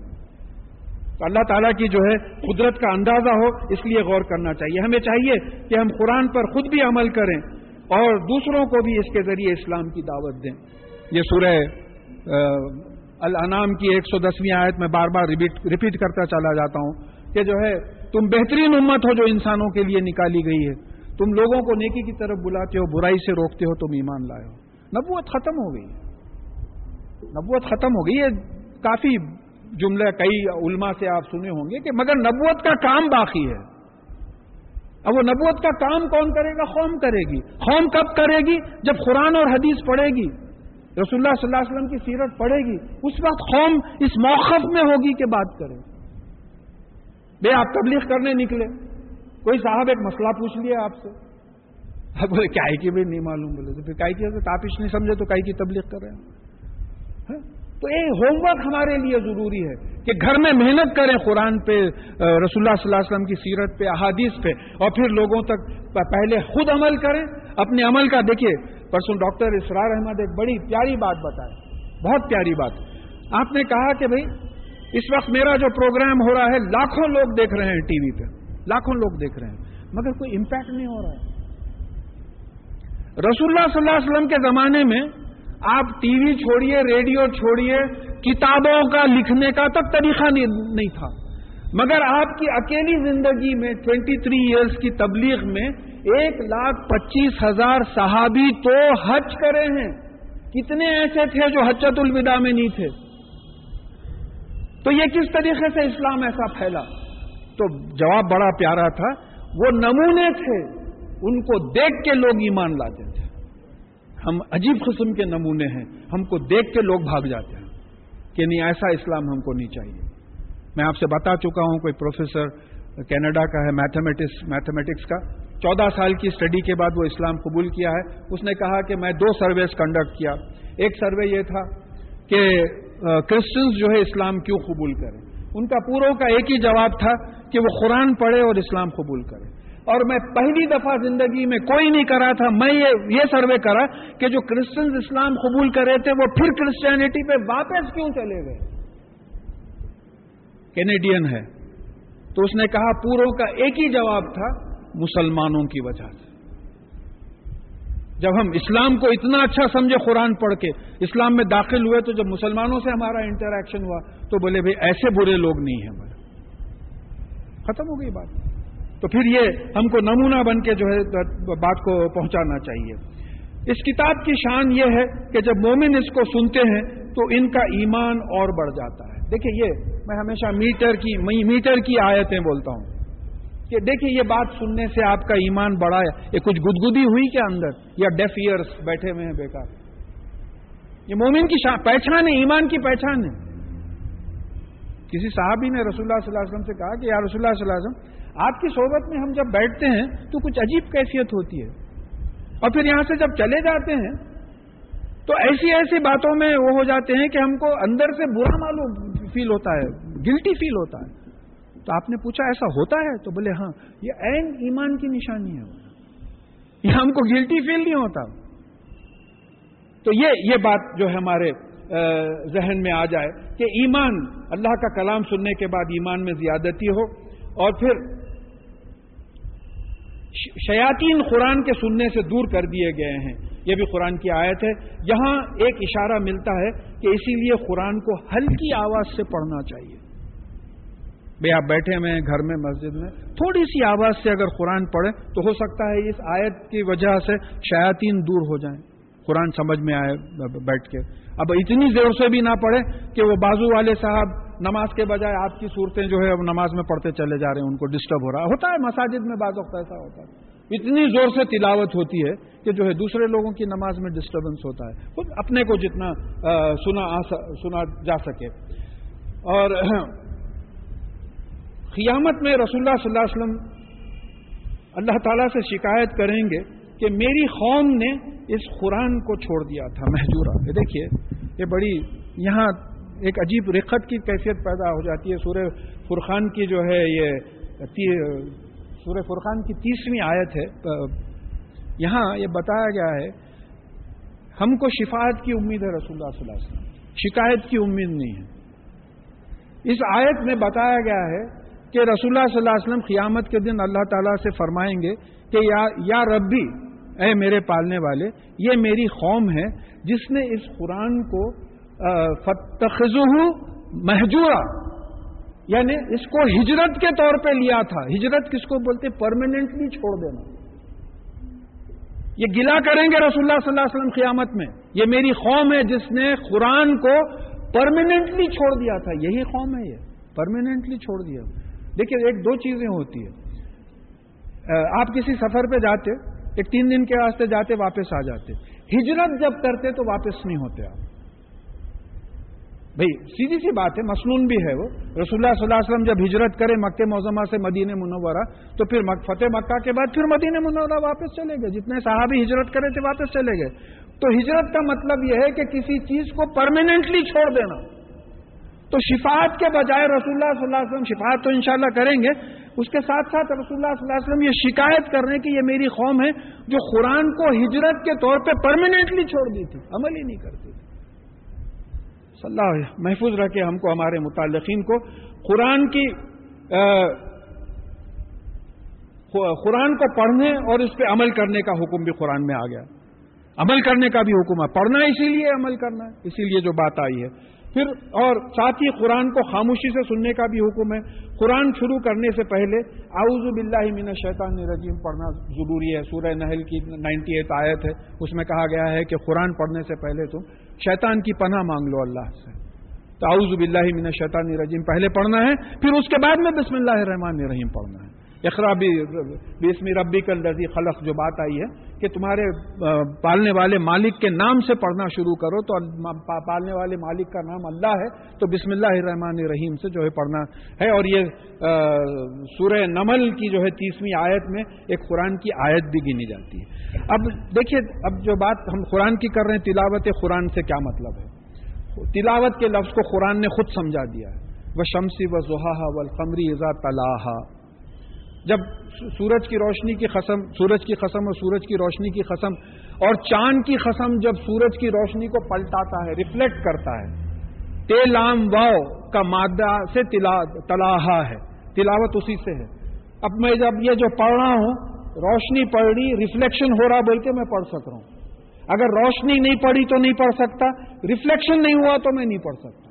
تو اللہ تعالیٰ کی جو ہے قدرت کا اندازہ ہو، اس لیے غور کرنا چاہیے۔ ہمیں چاہیے کہ ہم قرآن پر خود بھی عمل کریں اور دوسروں کو بھی اس کے ذریعے اسلام کی دعوت دیں۔ یہ سورہ الانام کی ایک سو دسویں آیت میں بار بار ریپیٹ کرتا چلا جاتا ہوں کہ جو ہے تم بہترین امت ہو جو انسانوں کے لیے نکالی گئی ہے۔ تم لوگوں کو نیکی کی طرف بلاتے ہو، برائی سے روکتے ہو، تم ایمان لائے ہو۔ نبوت ختم ہو گئی۔ نبوت ختم ہو گئی۔ یہ کافی جملے کئی علماء سے آپ سنے ہوں گے کہ مگر نبوت کا کام باقی ہے۔ اب وہ نبوت کا کام کون کرے گا؟ قوم کرے گی۔ قوم کب کرے گی؟ جب قرآن اور حدیث پڑھے گی۔ رسول اللہ صلی اللہ علیہ وسلم کی سیرت پڑے گی۔ اس وقت قوم اس موقف میں ہوگی کہ بات کرے۔ بے آپ تبلیغ کرنے نکلے۔ کوئی صاحب ایک مسئلہ پوچھ لیا آپ سے۔ آپ بولے کیا کی بھی نہیں معلوم بولے۔ تو پھر کائی کی تاپش نہیں سمجھے تو کائی کی تبلیغ کر رہے ہیں؟ ہاں؟ تو یہ ہوم ورک ہمارے لیے ضروری ہے کہ گھر میں محنت کریں قرآن پہ رسول اللہ صلی اللہ علیہ وسلم کی سیرت پہ، احادیث پہ، اور پھر لوگوں تک پہلے خود عمل کریں۔ اپنے عمل کا دیکھیے، پرسوں ڈاکٹر اسرار احمد ایک بڑی پیاری بات بتائے۔ بہت پیاری بات۔ آپ نے کہا کہ بھائی اس وقت میرا جو پروگرام ہو رہا ہے، لاکھوں لوگ دیکھ رہے ہیں ٹی وی پہ۔ لاکھوں لوگ دیکھ رہے ہیں۔ مگر کوئی امپیکٹ نہیں ہو رہا ہے۔ رسول اللہ صلی اللہ علیہ وسلم کے زمانے میں آپ ٹی وی چھوڑیے، ریڈیو چھوڑیے، کتابوں کا لکھنے کا تک طریقہ نہیں تھا۔ مگر آپ کی اکیلی زندگی میں ٹوینٹی تھری ایئرس کی تبلیغ میں ایک لاکھ پچیس ہزار صحابی تو حج کرے ہیں۔ کتنے ایسے تھے جو حجت الوداع میں نہیں تھے؟ تو یہ کس طریقے سے اسلام ایسا پھیلا؟ تو جواب بڑا پیارا تھا، وہ نمونے تھے، ان کو دیکھ کے لوگ ایمان لاتے تھے۔ ہم عجیب قسم کے نمونے ہیں، ہم کو دیکھ کے لوگ بھاگ جاتے ہیں کہ نہیں، ایسا اسلام ہم کو نہیں چاہیے۔ میں آپ سے بتا چکا ہوں، کوئی پروفیسر کینیڈا کا ہے میتھمیٹکس میتھمیٹکس کا۔ چودہ سال کی اسٹڈی کے بعد وہ اسلام قبول کیا ہے۔ اس نے کہا کہ میں دو سرویز کنڈکٹ کیا۔ ایک سروے یہ تھا کہ کرسچنس جو ہے اسلام کیوں قبول کریں؟ ان کا پوروں کا ایک ہی جواب تھا کہ وہ قرآن پڑھے اور اسلام قبول کرے۔ اور میں پہلی دفعہ زندگی میں کوئی نہیں کرا تھا، میں یہ سروے کرا کہ جو کرسچنز اسلام قبول کرے تھے، وہ پھر کرسچینٹی پہ واپس کیوں چلے گئے؟ کینیڈین ہے۔ تو اس نے کہا پوروں کا ایک ہی جواب تھا، مسلمانوں کی وجہ سے۔ جب ہم اسلام کو اتنا اچھا سمجھے قرآن پڑھ کے، اسلام میں داخل ہوئے تو جب مسلمانوں سے ہمارا انٹریکشن ہوا تو بولے بھائی ایسے برے لوگ نہیں ہیں بولے ختم ہو گئی بات۔ تو پھر یہ ہم کو نمونہ بن کے جو ہے بات کو پہنچانا چاہیے۔ اس کتاب کی شان یہ ہے کہ جب مومن اس کو سنتے ہیں تو ان کا ایمان اور بڑھ جاتا ہے۔ دیکھیں یہ میں ہمیشہ میٹر کی میٹر کی آیتیں بولتا ہوں۔ کہ دیکھیں یہ بات سننے سے آپ کا ایمان بڑھا ہے۔ یہ کچھ گدگدی ہوئی کیا اندر؟ یا ڈیف ایئرس بیٹھے ہوئے ہیں بیکار؟ یہ مومن کی پہچان ہے، ایمان کی پہچان ہے۔ کسی صحابی نے رسول اللہ صلی اللہ علیہ وسلم سے کہا کہ یا رسول اللہ صلی اللہ علیہ وسلم، آپ کی صحبت میں ہم جب بیٹھتے ہیں تو کچھ عجیب کیفیت ہوتی ہے۔ اور پھر یہاں سے جب چلے جاتے ہیں، تو ایسی ایسی باتوں میں وہ ہو جاتے ہیں کہ ہم کو اندر سے برا معلوم فیل ہوتا ہے گلٹی فیل ہوتا ہے۔ تو آپ نے پوچھا ایسا ہوتا ہے؟ تو بولے ہاں یہ این ایمان کی نشانی ہے۔ یہ ہم کو گلٹی فیل نہیں ہوتا۔ تو یہ یہ بات جو ہے ہمارے ذہن میں آ جائے کہ ایمان، اللہ کا کلام سننے کے بعد ایمان میں زیادتی ہو اور پھر شیاطین قرآن کے سننے سے دور کر دیے گئے ہیں۔ یہ بھی قرآن کی آیت ہے۔ یہاں ایک اشارہ ملتا ہے کہ اسی لیے قرآن کو ہلکی آواز سے پڑھنا چاہیے۔ بھائی آپ بیٹھے ہوئے ہیں گھر میں مسجد میں، تھوڑی سی آواز سے اگر قرآن پڑھیں تو ہو سکتا ہے اس آیت کی وجہ سے شیاطین دور ہو جائیں۔ قرآن سمجھ میں آئے بیٹھ کے۔ اب اتنی زور سے بھی نہ پڑھے کہ وہ بازو والے صاحب نماز کے بجائے آپ کی صورتیں جو ہے اب نماز میں پڑھتے چلے جا رہے ہیں، ان کو ڈسٹرب ہو رہا ہے۔ ہوتا ہے مساجد میں بعض وقت ایسا ہوتا ہے۔ اتنی زور سے تلاوت ہوتی ہے کہ جو ہے دوسرے لوگوں کی نماز میں ڈسٹربنس ہوتا ہے۔ خود اپنے کو جتنا سنا سنا جا سکے۔ اور قیامت میں رسول اللہ صلی اللہ علیہ وسلم اللہ تعالیٰ سے شکایت کریں گے کہ میری قوم نے اس قرآن کو چھوڑ دیا تھا محجورہ یہ دیکھیے، یہ بڑی یہاں ایک عجیب رقت کی کیفیت پیدا ہو جاتی ہے۔ سورہ فرقان کی جو ہے، یہ سورہ فرقان کی تیسویں آیت ہے۔ یہاں یہ بتایا گیا ہے، ہم کو شفاعت کی امید ہے رسول اللہ صلی اللہ علیہ وسلم۔ شکایت کی امید نہیں ہے۔ اس آیت میں بتایا گیا ہے کہ رسول اللہ صلی اللہ علیہ وسلم قیامت کے دن اللہ تعالیٰ سے فرمائیں گے کہ یا یا ربی، اے میرے پالنے والے، یہ میری قوم ہے جس نے اس قرآن کو فتخذ محجورہ یعنی اس کو ہجرت کے طور پہ لیا تھا۔ ہجرت کس کو بولتے؟ پرماننٹلی چھوڑ دینا۔ یہ گلا کریں گے رسول اللہ صلی اللہ علیہ وسلم قیامت میں۔ یہ میری قوم ہے جس نے قرآن کو پرماننٹلی چھوڑ دیا تھا۔ یہی قوم ہے یہ۔ پرماننٹلی چھوڑ دیا۔ دیکھیے، ایک دو چیزیں ہوتی ہیں۔ آپ کسی سفر پہ جاتے، ایک تین دن کے واسطے جاتے، واپس آ جاتے۔ ہجرت جب کرتے تو واپس نہیں ہوتے آپ۔ بھائی، سیدھی سی بات ہے مصنون بھی ہے وہ۔ رسول اللہ صلی اللہ علیہ وسلم جب ہجرت کرے مکہ موزمہ سے مدینہ منورہ، تو پھر فتح مکہ کے بعد پھر مدینہ منورہ واپس چلے گئے۔ جتنے صحابی ہجرت کرے تھے، واپس چلے گئے۔ تو ہجرت کا مطلب یہ ہے کہ کسی چیز کو پرماننٹلی چھوڑ دینا۔ تو شفاعت کے بجائے رسول اللہ صلی اللہ علیہ وسلم شفاعت تو انشاءاللہ کریں گے۔ اس کے ساتھ ساتھ رسول اللہ صلی اللہ علیہ وسلم یہ شکایت کر رہے ہیں کہ یہ میری قوم ہے جو قرآن کو ہجرت کے طور پہ پرماننٹلی چھوڑ دی تھی، عمل ہی نہیں کرتی۔ تھی صلی اللہ محفوظ رکھے ہم کو، ہمارے متعلقین کو۔ قرآن کی قرآن کو پڑھنے اور اس پہ عمل کرنے کا حکم بھی قرآن میں آ گیا۔ عمل کرنے کا بھی حکم ہے۔ پڑھنا اسی لیے عمل کرنا ہے، اسی لیے جو بات آئی ہے۔ پھر اور ساتھ ہی قرآن کو خاموشی سے سننے کا بھی حکم ہے۔ قرآن شروع کرنے سے پہلے اعوذ باللہ من الشیطان الرجیم پڑھنا ضروری ہے۔ سورہ نحل کی نائنٹی ایٹ آیت ہے۔ اس میں کہا گیا ہے کہ قرآن پڑھنے سے پہلے تم شیطان کی پناہ مانگ لو اللہ سے۔ تو اعوذ باللہ من الشیطان الرجیم پہلے پڑھنا ہے، پھر اس کے بعد میں بسم اللہ الرحمن الرحیم پڑھنا ہے۔ اخرابی بسمی ربی کل رضی خلق، جو بات آئی ہے۔ کہ تمہارے پالنے والے مالک کے نام سے پڑھنا شروع کرو، تو پالنے والے مالک کا نام اللہ ہے، تو بسم اللہ الرحمن الرحیم سے جو ہے پڑھنا ہے۔ اور یہ سورہ نمل کی جو ہے تیسویں آیت میں ایک قرآن کی آیت بھی گنی جاتی ہے۔ اب دیکھیے، اب جو بات ہم قرآن کی کر رہے ہیں، تلاوت قرآن سے کیا مطلب ہے؟ تلاوت کے لفظ کو قرآن نے خود سمجھا دیا ہے۔ وہ شمسی و زحا و القمری ازا طلحہ جب سورج کی روشنی کی قسم سورج کی قسم اور سورج کی روشنی کی قسم اور چاند کی قسم جب سورج کی روشنی کو پلٹاتا ہے، ریفلیکٹ کرتا ہے، تیلام واؤ کا مادہ سے تلاحا ہے، تلاوت اسی سے ہے۔ اب میں جب یہ جو پڑھ رہا ہوں، روشنی پڑ رہی، ریفلیکشن ہو رہا بول کے میں پڑھ سک رہا ہوں۔ اگر روشنی نہیں پڑی تو نہیں پڑھ سکتا، ریفلیکشن نہیں ہوا تو میں نہیں پڑھ سکتا۔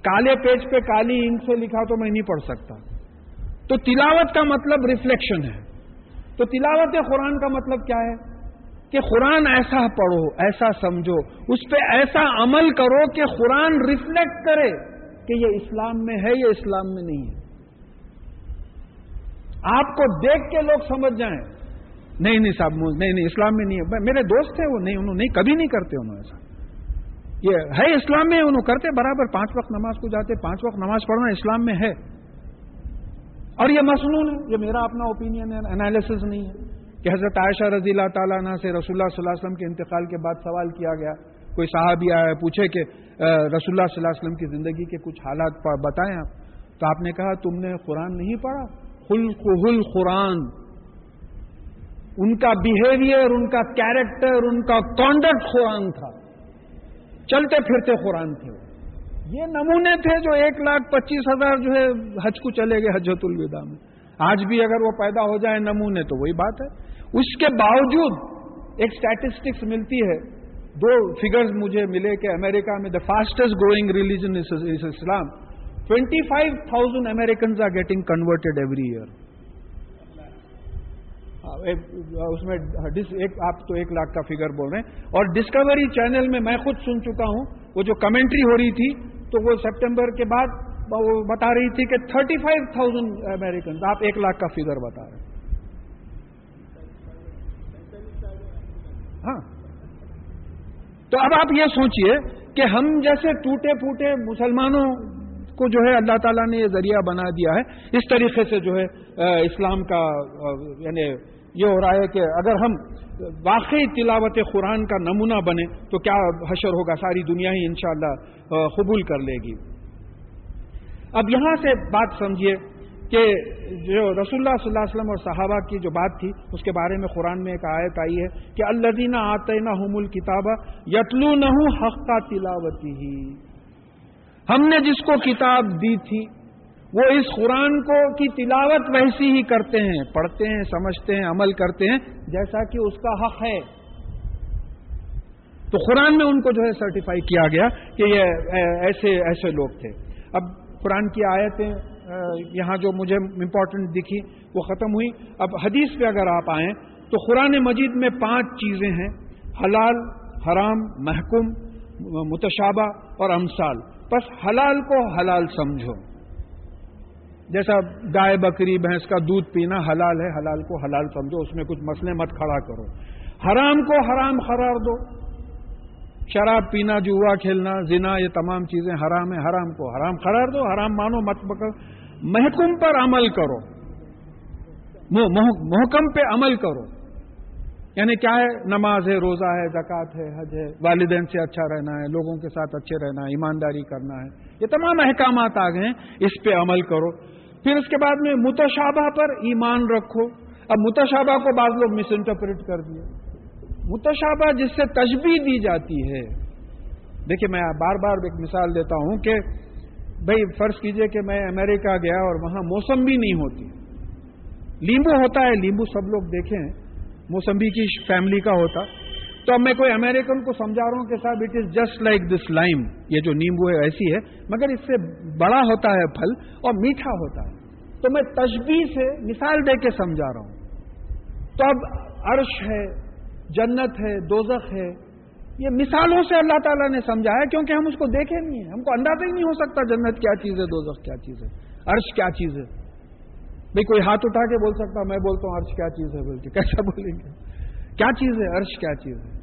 کالے پیج پہ کالی انک سے لکھا تو میں نہیں پڑھ سکتا۔ تو تلاوت کا مطلب ریفلیکشن ہے۔ تو تلاوت قرآن کا مطلب کیا ہے؟ کہ قرآن ایسا پڑھو، ایسا سمجھو، اس پہ ایسا عمل کرو کہ قرآن ریفلیکٹ کرے کہ یہ اسلام میں ہے، یہ اسلام میں نہیں ہے۔ آپ کو دیکھ کے لوگ سمجھ جائیں۔ نہیں نہیں صاحب نہیں نہیں، اسلام میں نہیں ہے۔ میرے دوست ہیں وہ، نہیں، انہوں نہیں، کبھی نہیں کرتے انہوں ایسا۔ یہ ہے اسلام میں، انہوں کرتے برابر، پانچ وقت نماز کو جاتے، پانچ وقت نماز پڑھنا اسلام میں ہے۔ اور یہ مصنون ہے، یہ میرا اپنا اوپینین ہے انالیسز نہیں ہے کہ حضرت عائشہ رضی اللہ تعالیٰ عنہ سے رسول اللہ صلی اللہ علیہ وسلم کے انتقال کے بعد سوال کیا گیا۔ کوئی صحابی آیا پوچھے کہ رسول اللہ صلی اللہ علیہ وسلم کی زندگی کے کچھ حالات بتائیں آپ۔ تو آپ نے کہا، تم نے قرآن نہیں پڑھا؟ خل قرآن ان کا بیہیویئر ان کا کیریکٹر ان کا کانڈکٹ قرآن تھا۔ چلتے پھرتے قرآن تھے یہ نمونے تھے جو ایک لاکھ پچیس ہزار جو ہے حج کو چلے گئے حجت الوداع میں۔ آج بھی اگر وہ پیدا ہو جائے نمونے تو وہی بات ہے۔ اس کے باوجود ایک اسٹیٹسٹکس ملتی ہے۔ دو فگرز مجھے ملے کہ امریکہ میں the fastest growing religion Islam twenty five thousand Americans are getting converted every year اس میں ایک، آپ تو ایک لاکھ کا فگر بول رہے ہیں۔ اور ڈسکوری چینل میں میں خود سن چکا ہوں، وہ جو کمنٹری ہو رہی تھی تو وہ سپٹمبر کے بعد وہ بتا رہی تھی کہ تھرٹی فائیو تھاؤزینڈ امیریکن آپ ایک لاکھ کا فگر بتا رہے ہاں۔ تو اب آپ یہ سوچئے کہ ہم جیسے ٹوٹے پھوٹے مسلمانوں کو جو ہے اللہ تعالیٰ نے یہ ذریعہ بنا دیا ہے، اس طریقے سے جو ہے اسلام کا یعنی یہ ہو رہا ہے کہ اگر ہم واقعی تلاوت قرآن کا نمونہ بنے تو کیا حشر ہوگا؟ ساری دنیا ہی انشاءاللہ قبول کر لے گی۔ اب یہاں سے بات سمجھیے کہ جو رسول اللہ صلی اللہ علیہ وسلم اور صحابہ کی جو بات تھی، اس کے بارے میں قرآن میں ایک آیت آئی ہے کہ اللہ دینا آتے نہ حمل کتابہ یتلو نہ حق کا تلاوتی ہی ہم نے جس کو کتاب دی تھی وہ اس قرآن کو کی تلاوت ویسی ہی کرتے ہیں، پڑھتے ہیں، سمجھتے ہیں، عمل کرتے ہیں، جیسا کہ اس کا حق ہے۔ تو قرآن میں ان کو جو ہے سرٹیفائی کیا گیا کہ یہ ایسے ایسے لوگ تھے۔ اب قرآن کی آیتیں یہاں جو مجھے امپورٹنٹ دکھی، وہ ختم ہوئی۔ اب حدیث پہ اگر آپ آئیں، تو قرآن مجید میں پانچ چیزیں ہیں۔ حلال، حرام، محکوم، متشابہ اور امسال بس حلال کو حلال سمجھو۔ جیسا گائے، بکری، بھینس کا دودھ پینا حلال ہے، حلال کو حلال سمجھو، اس میں کچھ مسئلے مت کھڑا کرو۔ حرام کو حرام قرار دو۔ شراب پینا، جوا کھیلنا، زنا، یہ تمام چیزیں حرام ہیں، حرام کو حرام قرار دو، حرام مانو، مت پکڑ۔ محکم پر عمل کرو۔ محکم پہ عمل کرو۔ یعنی کیا ہے؟ نماز ہے، روزہ ہے، زکوٰۃ ہے، حج ہے۔ والدین سے اچھا رہنا ہے، لوگوں کے ساتھ اچھے رہنا ہے، ایمانداری کرنا ہے۔ یہ تمام احکامات آ گئے ہیں، اس پہ عمل کرو۔ پھر اس کے بعد میں متشابہ پر ایمان رکھو۔ اب متشابہ کو بعض لوگ مس انٹرپریٹ کر دیے۔ متشابہ جس سے تجبی دی جاتی ہے۔ دیکھیے میں بار بار ایک مثال دیتا ہوں کہ بھائی فرض کیجیے کہ میں امریکہ گیا اور وہاں موسم بھی نہیں ہوتی۔ لیمبو ہوتا ہے لیمبو سب لوگ دیکھیں۔ موسمبی کی فیملی کا ہوتا۔ تو اب میں کوئی امریکن کو سمجھا رہا ہوں کہ صاحب it is just like this lime یہ جو نیمبو ہے ایسی ہے، مگر اس سے بڑا ہوتا ہے پھل اور میٹھا ہوتا ہے۔ تو میں تشبی سے مثال دے کے سمجھا رہا ہوں۔ تو اب عرش ہے، جنت ہے، دوزخ ہے، یہ مثالوں سے اللہ تعالیٰ نے سمجھایا کیونکہ ہم اس کو دیکھے نہیں ہیں۔ ہم کو اندازہ ہی نہیں ہو سکتا جنت کیا چیز ہے، دوزخ کیا چیز ہے، عرش کیا چیز ہے۔ بھائی کوئی ہاتھ اٹھا کے بول سکتا، میں بولتا ہوں عرش کیا چیز ہے بول کے کیسا بولیں گے؟ کیا چیز ہے؟ عرش کیا چیز ہے؟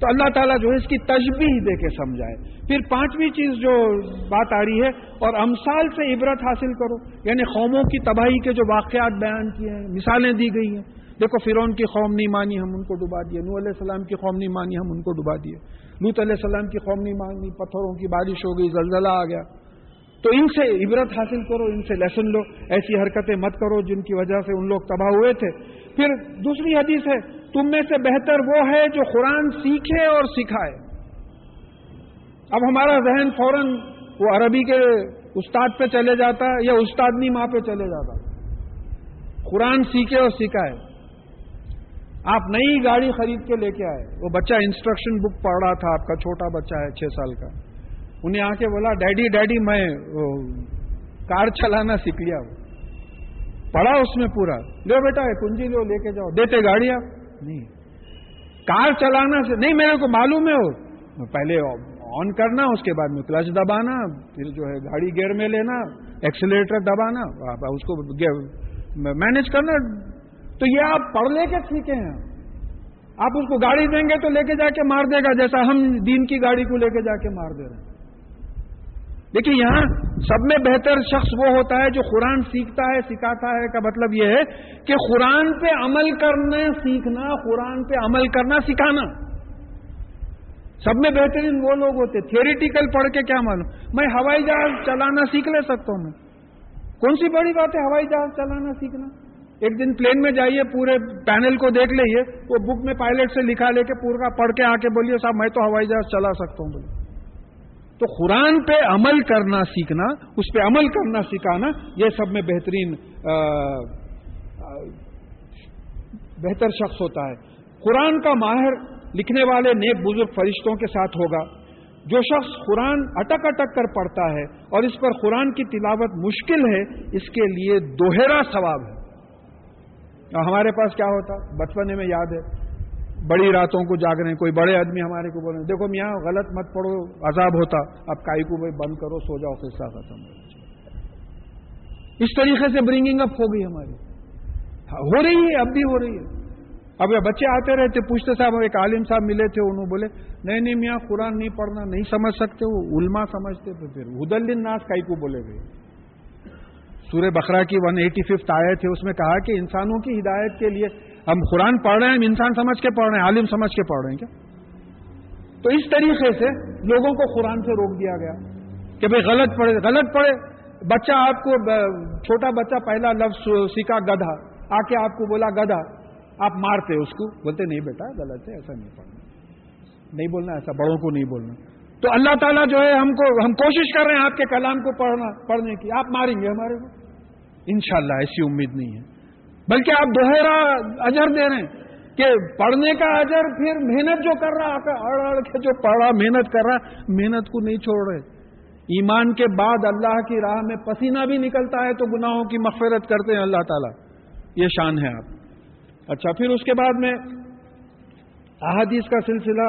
تو اللہ تعالیٰ جو ہے اس کی تجبیح دے کے سمجھائے۔ پھر پانچویں چیز جو بات آ رہی ہے، اور امثال سے عبرت حاصل کرو۔ یعنی قوموں کی تباہی کے جو واقعات بیان کیے ہیں، مثالیں دی گئی ہیں۔ دیکھو فرون کی قوم نہیں مانی، ہم ان کو ڈبا دیے۔ نو علیہ السلام کی قوم نہیں مانی، ہم ان کو ڈبا دیے۔ لوت علیہ السلام کی قوم نہیں مانی، پتھروں کی بارش ہو گئی، زلزلہ آ گیا۔ تو ان سے عبرت حاصل کرو، ان سے لیسن لو۔ ایسی حرکتیں مت کرو جن کی وجہ سے ان لوگ تباہ ہوئے تھے۔ پھر دوسری حدیث ہے تم میں سے بہتر وہ ہے جو قرآن سیکھے اور سکھائے۔ اب ہمارا ذہن فوراً وہ عربی کے استاد پہ چلے جاتا ہے یا استادنی ماں پہ چلے جاتا قرآن سیکھے اور سکھائے۔ آپ نئی گاڑی خرید کے لے کے آئے۔ وہ بچہ انسٹرکشن بک پڑھ رہا تھا، آپ کا چھوٹا بچہ ہے، چھ سال کا۔ انہیں آ کے بولا ڈیڈی ڈیڈی میں کار چلانا سیکھ لیا وہ۔ اس میں پورا۔ لو بیٹا کنجی لو، لے کے جاؤ۔ دیتے گاڑی آپ نہیں. کار چلانا سے نہیں، میرے کو معلوم ہے وہ. پہلے آن کرنا، اس کے بعد میں کلچ دبانا، پھر جو ہے گاڑی گیئر میں لینا ایکسیلیٹر دبانا اس کو مینج کرنا۔ تو یہ آپ پڑھ لے کے سیکھے ہیں۔ آپ اس کو گاڑی دیں گے تو لے کے جا کے مار دے گا، جیسا ہم دین کی گاڑی کو لے کے جا کے مار دے رہے ہیں۔ دیکھیے یہاں سب میں بہتر شخص وہ ہوتا ہے جو قرآن سیکھتا ہے، سکھاتا ہے، کا مطلب یہ ہے کہ قرآن پہ عمل کرنا، سیکھنا، قرآن پہ عمل کرنا، سکھانا۔ سب میں بہترین وہ لوگ ہوتے تھیوریٹیکل پڑھ کے کیا معلوم؟ میں ہوائی جہاز چلانا سیکھ لے سکتا ہوں میں۔ کون سی بڑی بات ہے؟ ہوائی جہاز چلانا، سیکھنا۔ ایک دن پلین میں جائیے، پورے پینل کو دیکھ لیجیے وہ بک میں پائلٹ سے لکھا لے کے پورا پڑھ کے آ کے بولیے، صاحب، میں تو ہوائی جہاز چلا سکتا ہوں بولے تو قرآن پہ عمل کرنا سیکھنا، اس پہ عمل کرنا سکھانا، یہ سب میں بہترین بہتر شخص ہوتا ہے۔ قرآن کا ماہر لکھنے والے نیک بزرگ فرشتوں کے ساتھ ہوگا۔ جو شخص قرآن اٹک اٹک کر پڑھتا ہے اور اس پر قرآن کی تلاوت مشکل ہے، اس کے لیے دوہرا ثواب ہے۔ ہمارے پاس کیا ہوتا؟ بچپنے میں یاد ہے بڑی راتوں کو جاگ رہے ہیں، کوئی بڑے آدمی ہمارے کو بول رہے ہیں دیکھو میاں، غلط مت پڑھو، عذاب ہوتا، اب کائی کو بھائی بند کرو، سو جاؤ قصہ ختم اس طریقے سے برنگنگ اپ ہو گئی ہماری۔ ہو رہی ہے، اب بھی ہو رہی ہے۔ اب یہ بچے آتے رہتے، پوچھتے صاحب ایک عالم صاحب ملے تھے، انہوں بولے، نہیں نہیں میاں، قرآن نہیں پڑھنا، نہیں سمجھ سکتے، وہ علما سمجھتے تھے پھر۔ ہدل ناس کائی کو بولے گئے۔ سورہ بخرا کی ون ایٹی ففتھ آئے تھے اس میں کہا کہ انسانوں کی ہدایت کے لیے ہم قرآن پڑھ رہے ہیں، ہم انسان سمجھ کے پڑھ رہے ہیں، عالم سمجھ کے پڑھ رہے ہیں کیا؟ تو اس طریقے سے لوگوں کو قرآن سے روک دیا گیا کہ بھائی غلط پڑھے غلط پڑھے۔ بچہ آپ کو چھوٹا بچہ پہلا لفظ سیکھا، گدھا۔ آ کے آپ کو بولا گدھا۔ آپ مارتے اس کو، بولتے نہیں بیٹا، غلط ہے، ایسا نہیں پڑھنا۔ نہیں بولنا، ایسا بڑوں کو نہیں بولنا۔ تو اللہ تعالیٰ جو ہے، ہم کو، ہم کوشش کر رہے ہیں آپ کے کلام کو پڑھنا، پڑھنے کی۔ آپ ماریں گے ہمارے کو؟ انشاءاللہ ایسی امید نہیں ہے۔ بلکہ آپ دوہرا اجر دے رہے ہیں کہ پڑھنے کا اجر پھر محنت جو کر رہا اڑ اڑ کے جو پڑھ رہا محنت کر رہا، محنت کو نہیں چھوڑ رہے۔ ایمان کے بعد اللہ کی راہ میں پسینہ بھی نکلتا ہے تو گناہوں کی مغفرت کرتے ہیں اللہ تعالیٰ۔ یہ شان ہے آپ۔ اچھا پھر اس کے بعد میں احادیث کا سلسلہ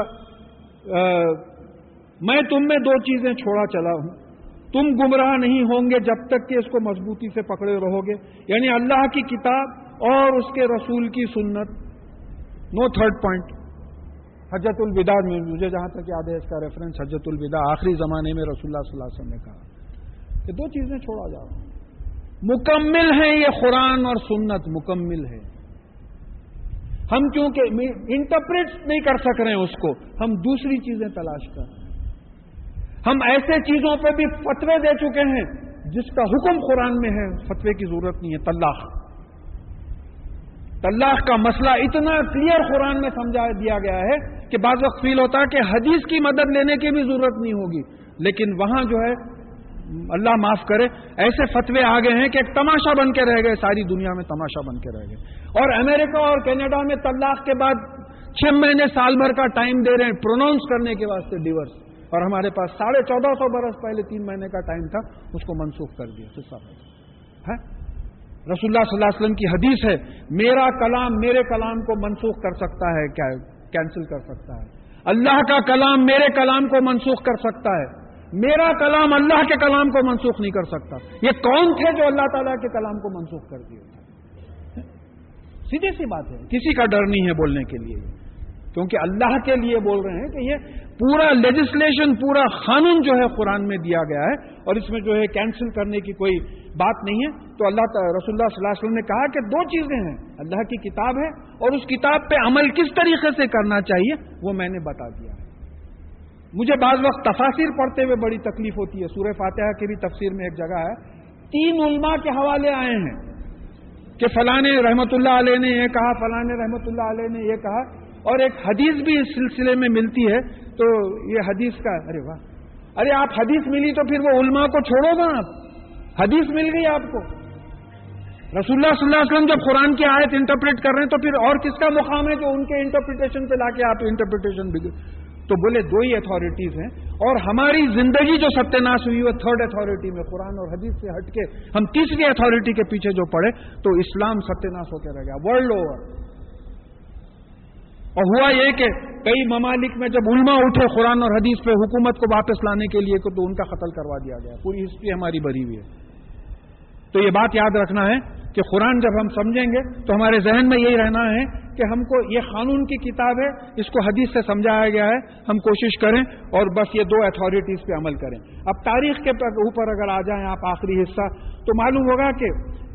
میں تم میں دو چیزیں چھوڑا چلا ہوں۔ تم گمراہ نہیں ہوں گے جب تک کہ اس کو مضبوطی سے پکڑے رہو گے۔ یعنی اللہ کی کتاب اور اس کے رسول کی سنت. نو تھرڈ پوائنٹ حجت الوداع میں مجھے جہاں تک یاد ہے اس کا ریفرنس حجت الوداع آخری زمانے میں رسول اللہ صلی اللہ علیہ وسلم نے کہا کہ دو چیزیں چھوڑا جاؤ مکمل ہے یہ قرآن اور سنت، مکمل ہے۔ ہم کیونکہ انٹرپریٹ نہیں کر سک رہے ہیں اس کو، ہم دوسری چیزیں تلاش کر رہے ہیں۔ ہم ایسے چیزوں پہ بھی فتوے دے چکے ہیں جس کا حکم قرآن میں ہے، فتوے کی ضرورت نہیں ہے، طلاق۔ طلاق کا مسئلہ اتنا کلیئر قرآن میں سمجھا دیا گیا ہے کہ بعض وقت فیل ہوتا ہے کہ حدیث کی مدد لینے کی بھی ضرورت نہیں ہوگی۔ لیکن وہاں جو ہے، اللہ معاف کرے، ایسے فتوے آ گئے ہیں کہ ایک تماشا بن کے رہ گئے، ساری دنیا میں تماشا بن کے رہ گئے۔ اور امریکہ اور کینیڈا میں طلاق کے بعد چھ مہینے سال بھر کا ٹائم دے رہے ہیں پروناؤنس کرنے کے واسطے ڈیورس اور ہمارے پاس ساڑھے چودہ سو برس پہلے تین مہینے کا ٹائم تھا، اس کو منسوخ کر دیا۔ ہے۔ رسول اللہ صلی اللہ علیہ وسلم کی حدیث ہے، میرا کلام میرے کلام کو منسوخ کر سکتا ہے کینسل کر سکتا ہے۔ اللہ کا کلام میرے کلام کو منسوخ کر سکتا ہے۔ میرا کلام اللہ کے کلام کو منسوخ نہیں کر سکتا۔ یہ کون تھے جو اللہ تعالیٰ کے کلام کو منسوخ کر دیے؟ سیدھی سی بات ہے۔ کسی کا ڈر نہیں ہے بولنے کے لیے۔ کیونکہ اللہ کے لیے بول رہے ہیں کہ یہ پورا لیجسلیشن پورا قانون جو ہے قرآن میں دیا گیا ہے اور اس میں جو ہے کینسل کرنے کی کوئی بات نہیں ہے۔ تو اللہ رسول اللہ صلی اللہ علیہ وسلم نے کہا کہ دو چیزیں ہیں۔ اللہ کی کتاب ہے اور اس کتاب پہ عمل کس طریقے سے کرنا چاہیے وہ میں نے بتا دیا ہے۔ مجھے بعض وقت تفاصر پڑھتے ہوئے بڑی تکلیف ہوتی ہے۔ سورہ فاتحہ کی بھی تفسیر میں ایک جگہ ہے۔ تین علماء کے حوالے آئے ہیں کہ فلاں رحمت اللہ علیہ نے یہ کہا فلاں رحمت اللہ علیہ نے یہ کہا اور ایک حدیث بھی اس سلسلے میں ملتی ہے۔ تو یہ حدیث کا، ارے واہ۔ ارے آپ حدیث ملی تو پھر وہ علماء کو چھوڑو گا آپ۔ حدیث مل گئی آپ کو۔ رسول اللہ صلی اللہ علیہ وسلم جب قرآن کی آیت انٹرپریٹ کر رہے ہیں تو پھر اور کس کا مقام ہے جو ان کے انٹرپریٹیشن پہ لا کے آپ انٹرپریٹیشن تو بولے دو ہی اتھارٹیز ہیں اور ہماری زندگی جو ستیہ ناش ہوئی وہ تھرڈ اتھارٹی میں قرآن اور حدیث سے ہٹ کے ہم تیسری اتھارٹی کے پیچھے جو پڑے تو اسلام ستیہ ناش ہو کے رہ گیا۔ ورلڈ اوور اور ہوا یہ کہ کئی ممالک میں جب علماء اٹھے قرآن اور حدیث پہ حکومت کو واپس لانے کے لیے تو ان کا قتل کروا دیا گیا۔ پوری ہسٹری ہماری بری ہوئی ہے۔ تو یہ بات یاد رکھنا ہے کہ قرآن جب ہم سمجھیں گے تو ہمارے ذہن میں یہی رہنا ہے کہ ہم کو یہ قانون کی کتاب ہے، اس کو حدیث سے سمجھایا گیا ہے، ہم کوشش کریں اور بس یہ دو اتھارٹیز پہ عمل کریں۔ اب تاریخ کے اوپر اگر آ جائیں آپ آخری حصہ، تو معلوم ہوگا کہ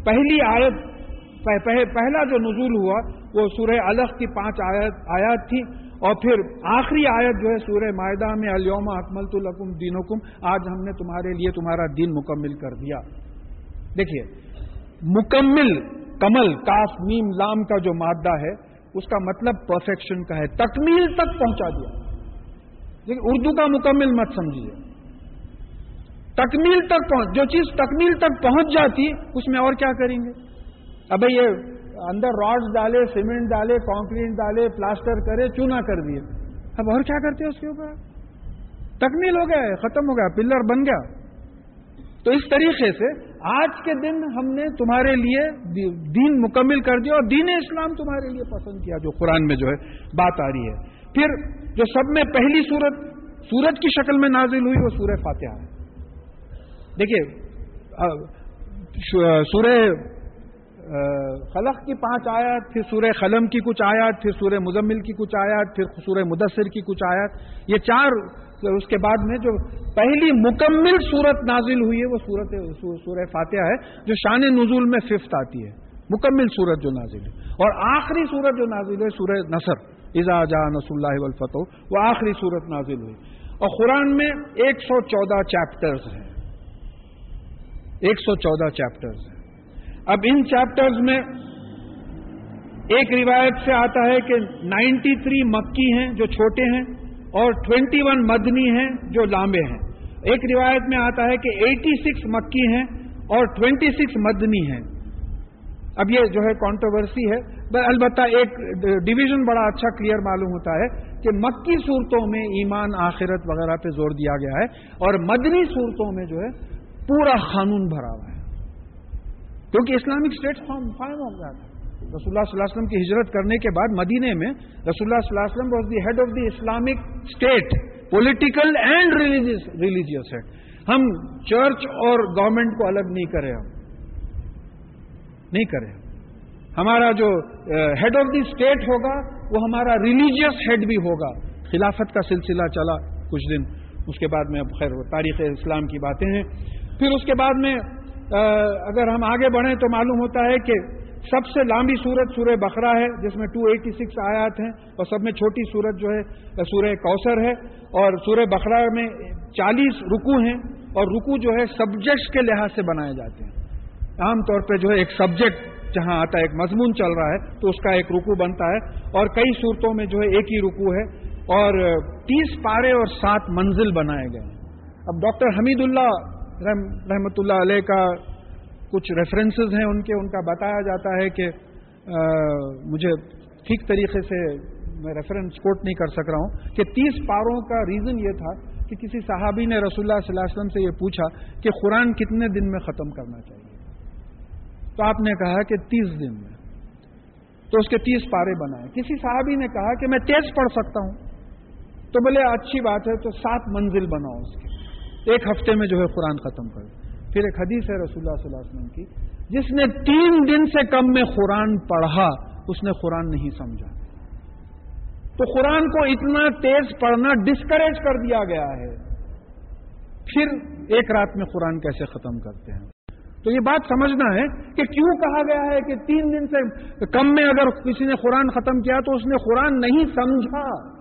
پہلی آیت پہلا جو نزول ہوا، وہ سورہ الگ کی پانچ آیت آیات تھی۔ اور پھر آخری آیت جو ہے سورہ معدہ میں الوم اکمل القم دینکم آج ہم نے تمہارے لیے تمہارا دین مکمل کر دیا۔ دیکھیے، مکمل، کمل، کاف نیم لام کا جو مادہ ہے، اس کا مطلب پرفیکشن کا ہے، تکمیل تک پہنچا دیا۔ لیکن اردو کا مکمل مت سمجھیے۔ تکمیل تک پہنچ، جو چیز تکمیل تک پہنچ جاتی، اس میں اور کیا کریں گے؟ اب یہ اندر راڈ ڈالے سیمنٹ ڈالے کانکریٹ ڈالے پلاسٹر کرے، چونا کر دیے۔ اب اور کیا کرتے ہیں اس کے اوپر؟ تکمیل ہو گیا، ختم ہو گیا، پلر بن گیا۔ تو اس طریقے سے آج کے دن ہم نے تمہارے لیے دین مکمل کر دیا اور دین اسلام تمہارے لیے پسند کیا، جو قرآن میں جو ہے بات آ رہی ہے۔ پھر جو سب میں پہلی سورت سورج کی شکل میں نازل ہوئی، وہ سورہ فاتحہ ہے۔ دیکھیے سورہ خلق کی پانچ آیات، پھر سورہ قلم کی کچھ آیات، پھر سورہ مزمل کی کچھ آیات، پھر سورہ مدثر کی کچھ آیات۔ یہ چار اس کے بعد میں جو پہلی مکمل صورت نازل ہوئی ہے، وہ صورت سورہ فاتحہ ہے، جو شان نزول میں ففتھ آتی ہے۔ مکمل سورت جو نازل ہے۔ اور آخری سورت جو نازل ہے، سورہ نصر ازا جا نس اللہ والفتح، وہ آخری سورت نازل ہوئی۔ اور قرآن میں ایک سو چودہ چیپٹرز ہیں۔ ایک سو چودہ چیپٹرز ہیں۔ اب ان چیپٹرز میں ایک روایت سے آتا ہے کہ نائنٹی تھری مکی ہیں جو چھوٹے ہیں۔ اور ٹوینٹی ون مدنی ہیں جو لامبے ہیں۔ ایک روایت میں آتا ہے کہ ایٹی سکس مکی ہیں اور ٹوینٹی سکس مدنی ہیں۔ اب یہ جو ہے کانٹروورسی ہے۔ البتہ ایک ڈویژن بڑا اچھا کلیئر معلوم ہوتا ہے کہ مکی صورتوں میں ایمان، آخرت وغیرہ پہ زور دیا گیا ہے اور مدنی صورتوں میں جو ہے پورا قانون بھرا ہوا ہے۔ کیونکہ اسلامک اسٹیٹ فارم فائن ہو گیا تھا رسول اللہ صلی اللہ علیہ وسلم کی ہجرت کرنے کے بعد مدینے میں رسول اللہ صلی اللہ علیہ وسلم was the head of the Islamic state political and religious ہے ہم چرچ اور گورنمنٹ کو الگ نہیں کرے ہم. نہیں کرے ہمارا جو ہیڈ آف دی اسٹیٹ ہوگا، وہ ہمارا ریلیجیس ہیڈ بھی ہوگا. خلافت کا سلسلہ چلا کچھ دن. اس کے بعد میں اب خیر تاریخ اسلام کی باتیں ہیں. پھر اس کے بعد میں اگر ہم آگے بڑھیں تو معلوم ہوتا ہے کہ سب سے لمبی سورت سورہ بقرہ ہے، جس میں ٹو ایٹی سکس آیات ہیں، اور سب میں چھوٹی سورت جو ہے، سورہ کوثر ہے۔ اور سورہ بقرہ میں چالیس رکو ہیں، اور رکو جو ہے سبجیکٹس کے لحاظ سے بنائے جاتے ہیں۔ عام طور پہ جو ہے ایک سبجیکٹ جہاں آتا ہے، ایک مضمون چل رہا ہے، تو اس کا ایک رکو بنتا ہے۔ اور کئی صورتوں میں جو ہے ایک ہی رکو ہے، اور تیس پارے اور سات منزل بنائے گئے ہیں۔ اب ڈاکٹر حمید اللہ رحمت اللہ علیہ کا کچھ ریفرنسز ہیں ان کے، ان کا بتایا جاتا ہے کہ مجھے ٹھیک طریقے سے میں ریفرنس کوٹ نہیں کر سک رہا ہوں کہ تیس پاروں کا ریزن یہ تھا کہ کسی صحابی نے رسول اللہ صلی اللہ علیہ وسلم سے یہ پوچھا کہ قرآن کتنے دن میں ختم کرنا چاہیے؟ تو آپ نے کہا کہ تیس دن میں۔ تو اس کے تیس پارے بنائے۔ کسی صحابی نے کہا کہ میں تیز پڑھ سکتا ہوں۔ تو بولے، اچھی بات ہے، تو سات منزل بناؤ اس کے۔ ایک ہفتے میں جو ہے قرآن ختم کر۔ پھر ایک حدیث ہے رسول اللہ صلی اللہ علیہ وسلم کی، جس نے تین دن سے کم میں قرآن پڑھا، اس نے قرآن نہیں سمجھا۔ تو قرآن کو اتنا تیز پڑھنا ڈسکریج کر دیا گیا ہے۔ پھر ایک رات میں قرآن کیسے ختم کرتے ہیں؟ تو یہ بات سمجھنا ہے کہ کیوں کہا گیا ہے کہ تین دن سے کم میں اگر کسی نے قرآن ختم کیا تو اس نے قرآن نہیں سمجھا۔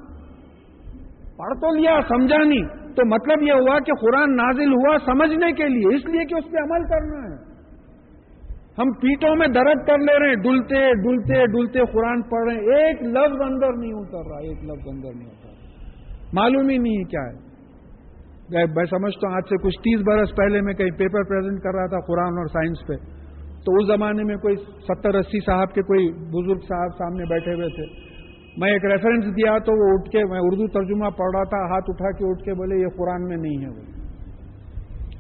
پڑھ تو لیا، سمجھا نہیں۔ تو مطلب یہ ہوا کہ قرآن نازل ہوا سمجھنے کے لیے، اس لیے کہ اس پہ عمل کرنا ہے۔ ہم پیٹوں میں درد کر لے رہے ہیں ڈلتے ڈلتے ڈلتے قرآن پڑھ رہے ہیں۔ ایک لفظ اندر نہیں اتر رہا، ایک لفظ اندر نہیں اتر رہا۔ معلوم ہی نہیں کیا ہے۔ میں سمجھتا ہوں، آج سے کچھ تیس برس پہلے میں کہیں پیپر پریزنٹ کر رہا تھا قرآن اور سائنس پہ۔ تو اس زمانے میں کوئی ستر اسی صاحب کے کوئی بزرگ صاحب سامنے بیٹھے ہوئے تھے۔ میں ایک ریفرنس دیا تو وہ اٹھ کے میں اردو ترجمہ پڑھ رہا تھا، ہاتھ اٹھا کے اٹھ کے بولے، یہ قرآن میں نہیں ہے وہ۔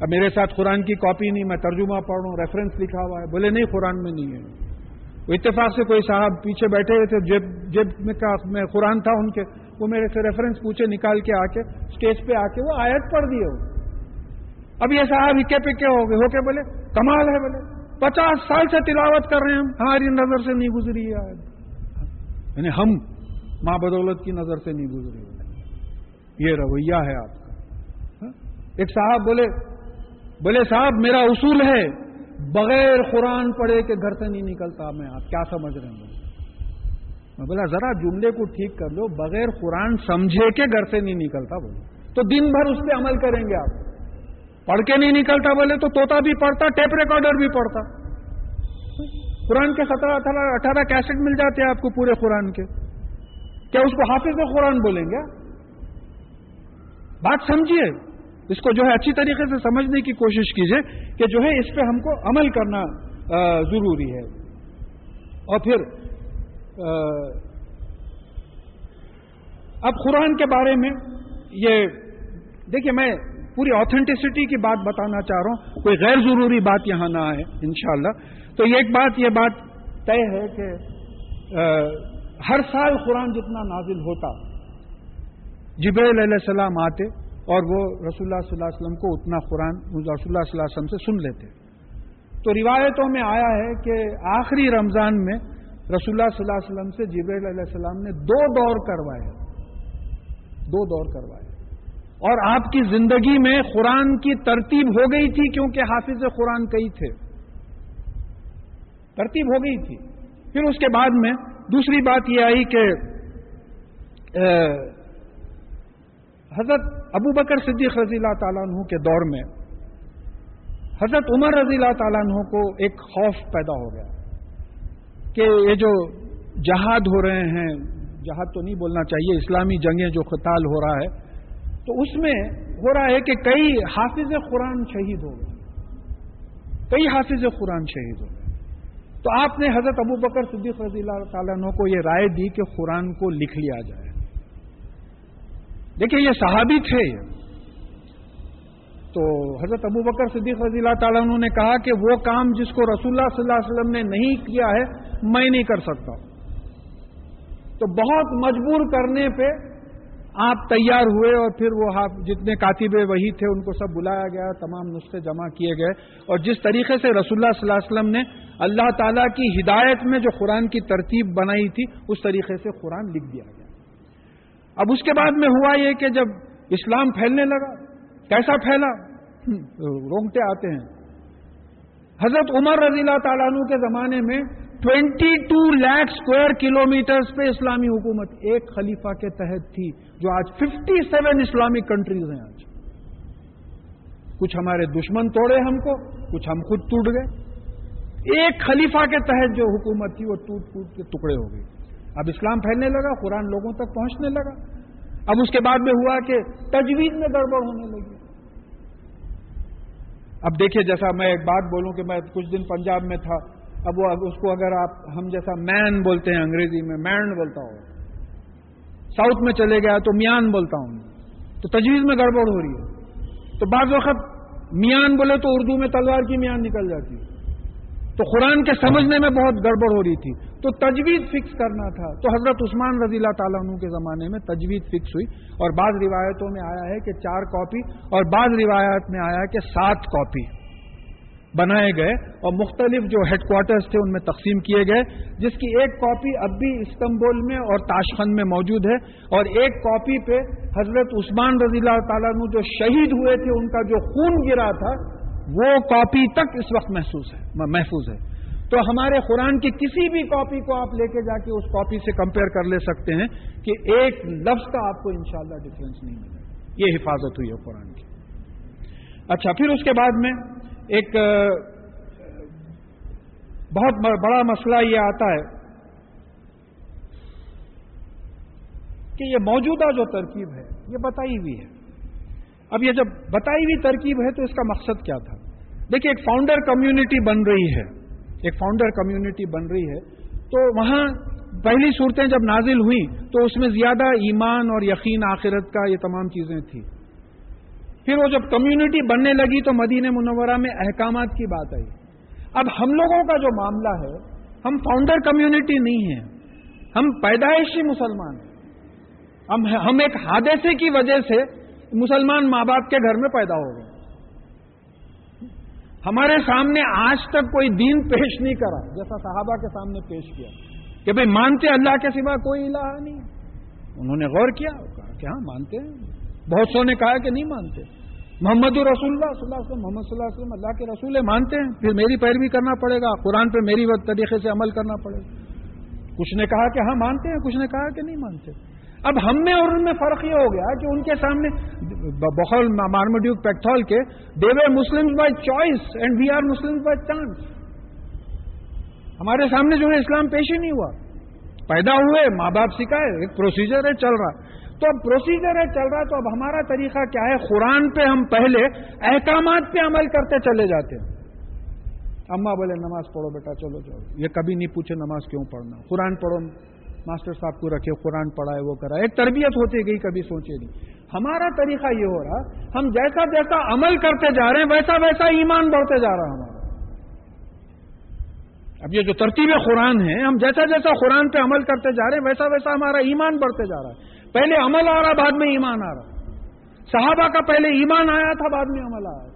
اب میرے ساتھ قرآن کی کاپی نہیں، میں ترجمہ پڑھ رہا ہوں ریفرنس لکھا ہوا ہے۔ بولے، نہیں، قرآن میں نہیں ہے۔ وہ اتفاق سے کوئی صاحب پیچھے بیٹھے ہوئے تھے جب جب میں قرآن تھا ان کے۔ وہ میرے سے ریفرنس پوچھے، نکال کے آ کے اسٹیج پہ آ کے وہ آیت پڑھ دیے ہو اب یہ صاحب اکے پکے ہو گئے، ہو کے بولے، کمال ہے بولے۔ پچاس سال سے تلاوت کر رہے ہیں ہم، ہماری نظر سے نہیں گزری ہے یعنی ہم ماں بدولت کی نظر سے نہیں گزری۔ یہ رویہ ہے آپ کا۔ ہاں؟ ایک صاحب بولے بولے صاحب، میرا اصول ہے، بغیر قرآن پڑھے کے گھر سے نہیں نکلتا میں، آپ کیا سمجھ رہے ہیں؟ میں بولا، ذرا جملے کو ٹھیک کر لو، بغیر قرآن سمجھے کے گھر سے نہیں نکلتا بولے۔ تو دن بھر اس پہ عمل کریں گے آپ۔ پڑھ کے نہیں نکلتا بولے تو توتا بھی پڑھتا، ٹیپ ریکارڈر بھی پڑھتا۔ قرآن کے سترہ، اٹھارہ اٹھارہ کیسٹ مل جاتے ہیں آپ کو پورے قرآن کے۔ کیا اس کو حافظ قرآن بولیں گے؟ بات سمجھیے۔ اس کو جو ہے اچھی طریقے سے سمجھنے کی کوشش کیجیے کہ جو ہے اس پہ ہم کو عمل کرنا ضروری ہے۔ اور پھر اب قرآن کے بارے میں یہ، دیکھیے میں پوری آتھینٹسٹی کی بات بتانا چاہ رہا ہوں۔ کوئی غیر ضروری بات یہاں نہ آئے، انشاءاللہ۔ تو ایک بات، یہ بات طے ہے کہ ہر سال قرآن جتنا نازل ہوتا جبریل علیہ السلام آتے اور وہ رسول اللہ صلی اللہ علیہ وسلم کو اتنا قرآن رسول اللہ صلی اللہ علیہ وسلم سے سن لیتے۔ تو روایتوں میں آیا ہے کہ آخری رمضان میں رسول اللہ صلی اللہ علیہ وسلم سے جبریل علیہ السلام نے دو دور کروائے دو دور کروائے اور آپ کی زندگی میں قرآن کی ترتیب ہو گئی تھی کیونکہ حافظ قرآن کئی تھے۔ ترتیب ہو گئی تھی۔ پھر اس کے بعد میں دوسری بات یہ آئی کہ حضرت ابو بکر صدیق رضی اللہ تعالیٰ عنہ کے دور میں حضرت عمر رضی اللہ تعالیٰ عنہ کو ایک خوف پیدا ہو گیا کہ یہ جو جہاد ہو رہے ہیں، جہاد تو نہیں بولنا چاہیے، اسلامی جنگیں جو قتال ہو رہا ہے، تو اس میں ہو رہا ہے کہ کئی حافظ قرآن شہید ہو گئے۔ کئی حافظ قرآن شہید ہو گئے۔ تو آپ نے حضرت ابو بکر صدیق رضی اللہ تعالیٰ عنہ کو یہ رائے دی کہ قرآن کو لکھ لیا جائے۔ دیکھیے یہ صحابی تھے۔ تو حضرت ابو بکر صدیق رضی اللہ تعالیٰ عنہ نے کہا کہ وہ کام جس کو رسول اللہ صلی اللہ علیہ وسلم نے نہیں کیا ہے، میں نہیں کر سکتا۔ تو بہت مجبور کرنے پہ آپ تیار ہوئے اور پھر وہ جتنے کاتب وہی تھے ان کو سب بلایا گیا، تمام نسخے جمع کیے گئے۔ اور جس طریقے سے رسول اللہ صلی اللہ علیہ وسلم نے اللہ تعالیٰ کی ہدایت میں جو قرآن کی ترتیب بنائی تھی، اس طریقے سے قرآن لکھ دیا گیا۔ اب اس کے بعد میں ہوا یہ کہ جب اسلام پھیلنے لگا، کیسا پھیلا؟ رونگتے آتے ہیں۔ حضرت عمر رضی اللہ تعالیٰ عنہ کے زمانے میں twenty two lakh square kilometre پہ اسلامی حکومت ایک خلیفہ کے تحت تھی۔ جو آج ففٹی سیون اسلامک کنٹریز ہیں آج۔ کچھ ہمارے دشمن توڑے ہم کو، کچھ ہم خود ٹوٹ گئے۔ ایک خلیفہ کے تحت جو حکومت تھی وہ ٹوٹ ٹوٹ کے ٹکڑے ہو گئی اب اسلام پھیلنے لگا، قرآن لوگوں تک پہنچنے لگا۔ اب اس کے بعد میں ہوا کہ تجویز میں گڑبڑ ہونے لگی۔ اب دیکھیے، جیسا میں ایک بات بولوں کہ میں کچھ دن پنجاب میں تھا۔ اب وہ اس کو اگر آپ ہم جیسا مین بولتے ہیں، انگریزی میں مین بولتا ہوں۔ ساؤتھ میں چلے گیا تو میان بولتا ہوں تو تجویز میں گڑبڑ ہو رہی ہے۔ تو بعض وقت میان بولے تو اردو میں تلوار کی میان نکل جاتی ہے۔ تو قرآن کے سمجھنے میں بہت گڑبڑ ہو رہی تھی۔ تو تجوید فکس کرنا تھا۔ تو حضرت عثمان رضی اللہ تعالیٰ عنہ کے زمانے میں تجوید فکس ہوئی۔ اور بعض روایتوں میں آیا ہے کہ چار کاپی اور بعض روایات میں آیا ہے کہ سات کاپی۔ بنائے گئے اور مختلف جو ہیڈ کوارٹرز تھے ان میں تقسیم کیے گئے، جس کی ایک کاپی اب بھی استنبول میں اور تاشخند میں موجود ہے اور ایک کاپی پہ حضرت عثمان رضی اللہ تعالیٰ عنہ جو شہید ہوئے تھے، ان کا جو خون گرا تھا، وہ کاپی تک اس وقت محسوس ہے محفوظ ہے۔ تو ہمارے قرآن کی کسی بھی کاپی کو آپ لے کے جا کے اس کاپی سے کمپیئر کر لے سکتے ہیں کہ ایک لفظ کا آپ کو انشاءاللہ شاء ڈفرینس نہیں ملے یہ حفاظت ہوئی ہے قرآن کی۔ اچھا پھر اس کے بعد میں ایک بہت بڑا مسئلہ یہ آتا ہے کہ یہ موجودہ جو ترکیب ہے، یہ بتائی ہوئی ہے۔ اب یہ جب بتائی ہوئی ترکیب ہے تو اس کا مقصد کیا تھا؟ دیکھیے، ایک فاؤنڈر کمیونٹی بن رہی ہے۔ ایک فاؤنڈر کمیونٹی بن رہی ہے۔ تو وہاں پہلی صورتیں جب نازل ہوئیں تو اس میں زیادہ ایمان اور یقین آخرت کا یہ تمام چیزیں تھیں۔ پھر وہ جب کمیونٹی بننے لگی تو مدینہ منورہ میں احکامات کی بات آئی۔ اب ہم لوگوں کا جو معاملہ ہے، ہم فاؤنڈر کمیونٹی نہیں ہیں۔ ہم پیدائشی مسلمان ہیں۔ ہم ایک حادثے کی وجہ سے مسلمان ماں باپ کے گھر میں پیدا ہو گئے۔ ہمارے سامنے آج تک کوئی دین پیش نہیں کرا، جیسا صحابہ کے سامنے پیش کیا۔ کہ بھئی مانتے اللہ کے سوا کوئی الہ نہیں۔ انہوں نے غور کیا کہ ہاں مانتے ہیں۔ بہت سو نے کہا کہ نہیں مانتے۔ محمد رسول اللہ صلی اللہ علیہ وسلم، محمد صلی اللہ علیہ وسلم، اللہ کے رسول مانتے ہیں۔ پھر میری پیروی کرنا پڑے گا، قرآن پہ میری طریقے سے عمل کرنا پڑے گا۔ کچھ نے کہا کہ ہاں مانتے ہیں، کچھ نے کہا کہ نہیں مانتے۔ اب ہم میں اور ان میں فرق یہ ہو گیا کہ ان کے سامنے بخول مارمڈیو پیکتھول کے they Muslim by choice and we are Muslim by chance ہمارے سامنے جو ہے اسلام پیش ہی نہیں ہوا۔ پیدا ہوئے، ماں باپ سکھائے، ایک پروسیجر ہے، چل رہا۔ تو اب پروسیجر ہے، چل رہا تو اب ہمارا طریقہ کیا ہے؟ قرآن پہ ہم پہلے احکامات پہ عمل کرتے چلے جاتے ہیں۔ اما بولے، نماز پڑھو بیٹا، چلو چلو۔ یہ کبھی نہیں پوچھے نماز کیوں پڑھنا۔ قرآن پڑھو۔ ماسٹر صاحب کو رکھے قرآن پڑھائے، وہ کرا ایک تربیت ہوتی گئی، کبھی سوچے نہیں۔ ہمارا طریقہ یہ ہو رہا، ہم جیسا جیسا عمل کرتے جا رہے ہیں، ویسا ویسا ایمان بڑھتے جا رہا ہمارا۔ اب یہ جو ترتیب قرآن ہے، ہم جیسا جیسا قرآن پہ عمل کرتے جا رہے ہیں، ویسا ویسا ہمارا ایمان بڑھتے جا رہا ہے۔ پہلے عمل آ رہا بعد میں ایمان آ رہا صحابہ کا پہلے ایمان آیا تھا، بعد میں عمل آیا۔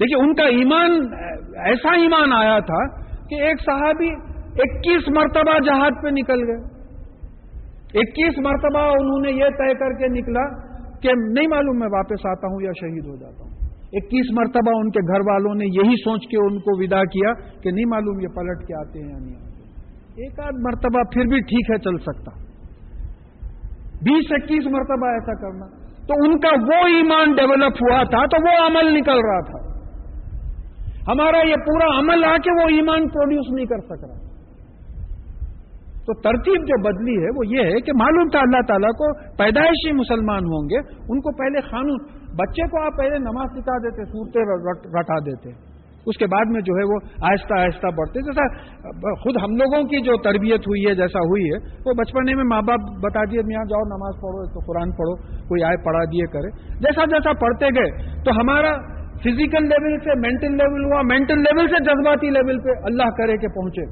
دیکھیے، ان کا ایمان ایسا ایمان آیا تھا کہ ایک صحابی اکیس مرتبہ جہاد پہ نکل گئے۔ اکیس مرتبہ انہوں نے یہ طے کر کے نکلا کہ نہیں معلوم میں واپس آتا ہوں یا شہید ہو جاتا ہوں۔ اکیس مرتبہ ان کے گھر والوں نے یہی سوچ کے ان کو ودا کیا کہ نہیں معلوم یہ پلٹ کے آتے ہیں یا نہیں۔ آتے ایک آدھ مرتبہ پھر بھی ٹھیک ہے، چل سکتا۔ بیس، اکیس مرتبہ ایسا کرنا۔ تو ان کا وہ ایمان ڈیولپ ہوا تھا، تو وہ عمل نکل رہا تھا۔ ہمارا یہ پورا عمل آ کے وہ ایمان پروڈیوس نہیں کر سک رہا۔ تو ترتیب جو بدلی ہے، وہ یہ ہے کہ معلوم تھا اللہ تعالیٰ کو پیدائشی مسلمان ہوں گے۔ ان کو پہلے قانون بچے کو آپ پہلے نماز سکھا دیتے سورتے رٹا دیتے۔ اس کے بعد میں جو ہے وہ آہستہ آہستہ بڑھتے جیسا خود ہم لوگوں کی جو تربیت ہوئی ہے، جیسا ہوئی ہے، وہ بچپنے میں ماں باپ بتا دیے یہاں جاؤ نماز پڑھو تو قرآن پڑھو، کوئی آئے پڑھا دیے کرے۔ جیسا جیسا پڑھتے گئے، تو ہمارا فزیکل لیول سے مینٹل لیول ہوا۔ مینٹل لیول سے جذباتی لیول پہ اللہ کرے کہ پہنچے۔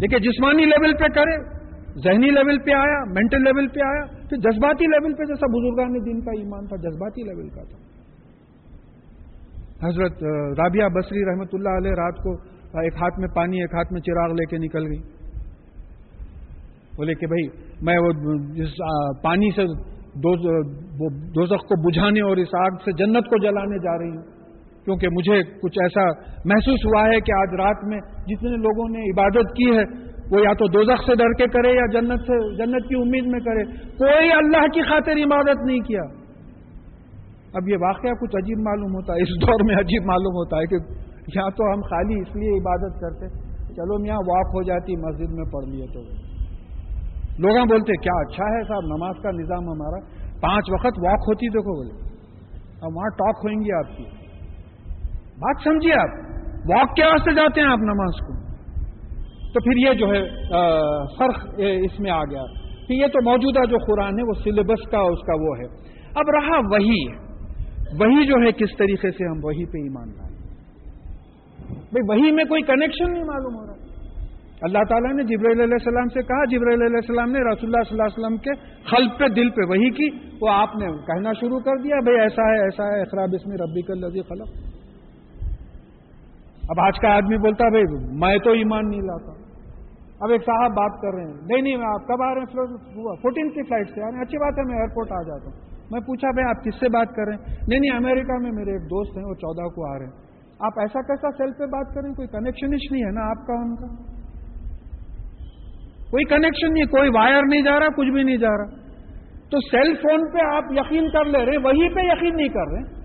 دیکھیے، جسمانی لیول پہ کرے، ذہنی لیول پہ آیا مینٹل لیول پہ آیا۔ پھر جذباتی لیول پہ جیسا بزرگان دین کا ایمان تھا، جذباتی لیول کا تھا۔ حضرت رابعہ بصری رحمت اللہ علیہ رات کو ایک ہاتھ میں پانی، ایک ہاتھ میں چراغ لے کے نکل گئی۔ بولے کہ بھائی، میں وہ جس پانی سے دوزخ کو بجھانے اور اس آگ سے جنت کو جلانے جا رہی ہوں۔ کیونکہ مجھے کچھ ایسا محسوس ہوا ہے کہ آج رات میں جتنے لوگوں نے عبادت کی ہے، وہ یا تو دوزخ سے ڈر کے کرے یا جنت سے، جنت کی امید میں کرے۔ کوئی اللہ کی خاطر عبادت نہیں کیا۔ اب یہ واقعہ کچھ عجیب معلوم ہوتا ہے، اس دور میں عجیب معلوم ہوتا ہے کہ یا تو ہم خالی اس لیے عبادت کرتے چلو میاں، واک ہو جاتی، مسجد میں پڑھ لیے تو۔ لوگ بولتے، کیا اچھا ہے صاحب، نماز کا نظام ہمارا۔ پانچ وقت واک ہوتی، دیکھو بولے۔ اب وہاں ٹاک ہوئیں گی آپ کی۔ بات سمجھیے آپ، واک کے واسطے جاتے ہیں آپ نماز کو۔ تو پھر یہ جو ہے فرق اس میں آ گیا۔ کہ یہ تو موجودہ جو قرآن ہے، وہ سلیبس کا، اس کا وہ ہے۔ اب رہا وہی وہی جو ہے کس طریقے سے ہم وہی پہ ایمان لائیں۔ بھائی، وہی میں کوئی کنیکشن نہیں معلوم ہو رہا۔ اللہ تعالیٰ نے جبرائیل علیہ السلام سے کہا، جبرائیل علیہ السلام نے رسول اللہ صلی اللہ علیہ وسلم کے خلف پہ، دل پہ وہی کی، وہ آپ نے کہنا شروع کر دیا، بھائی، ایسا ہے ایسا ہے اخراب اس میں ربی کل لذیذ خلق۔ اب آج کا آدمی بولتا، بھائی، میں تو ایمان نہیں لاتا۔ اب ایک صاحب بات کر رہے ہیں۔ نہیں نہیں آپ کب آ رہے ہیں؟ فورٹین کی فلائٹ سے یعنی اچھی بات ہے، میں ایئرپورٹ آ جاتا ہوں۔ میں پوچھا، بھائی، آپ کس سے بات کر رہے ہیں؟ نہیں نہیں، امریکہ میں میرے ایک دوست ہیں، وہ چودہ کو آ رہے ہیں۔ آپ ایسا کیسا سیل پہ بات کریں کوئی کنیکشن ہی نہیں ہے نا آپ کا ان کا؟ کوئی کنیکشن نہیں کوئی وائر نہیں جا رہا، کچھ بھی نہیں جا رہا۔ تو سیل فون پہ آپ یقین کر لے رہے وہیں پہ یقین نہیں کر رہے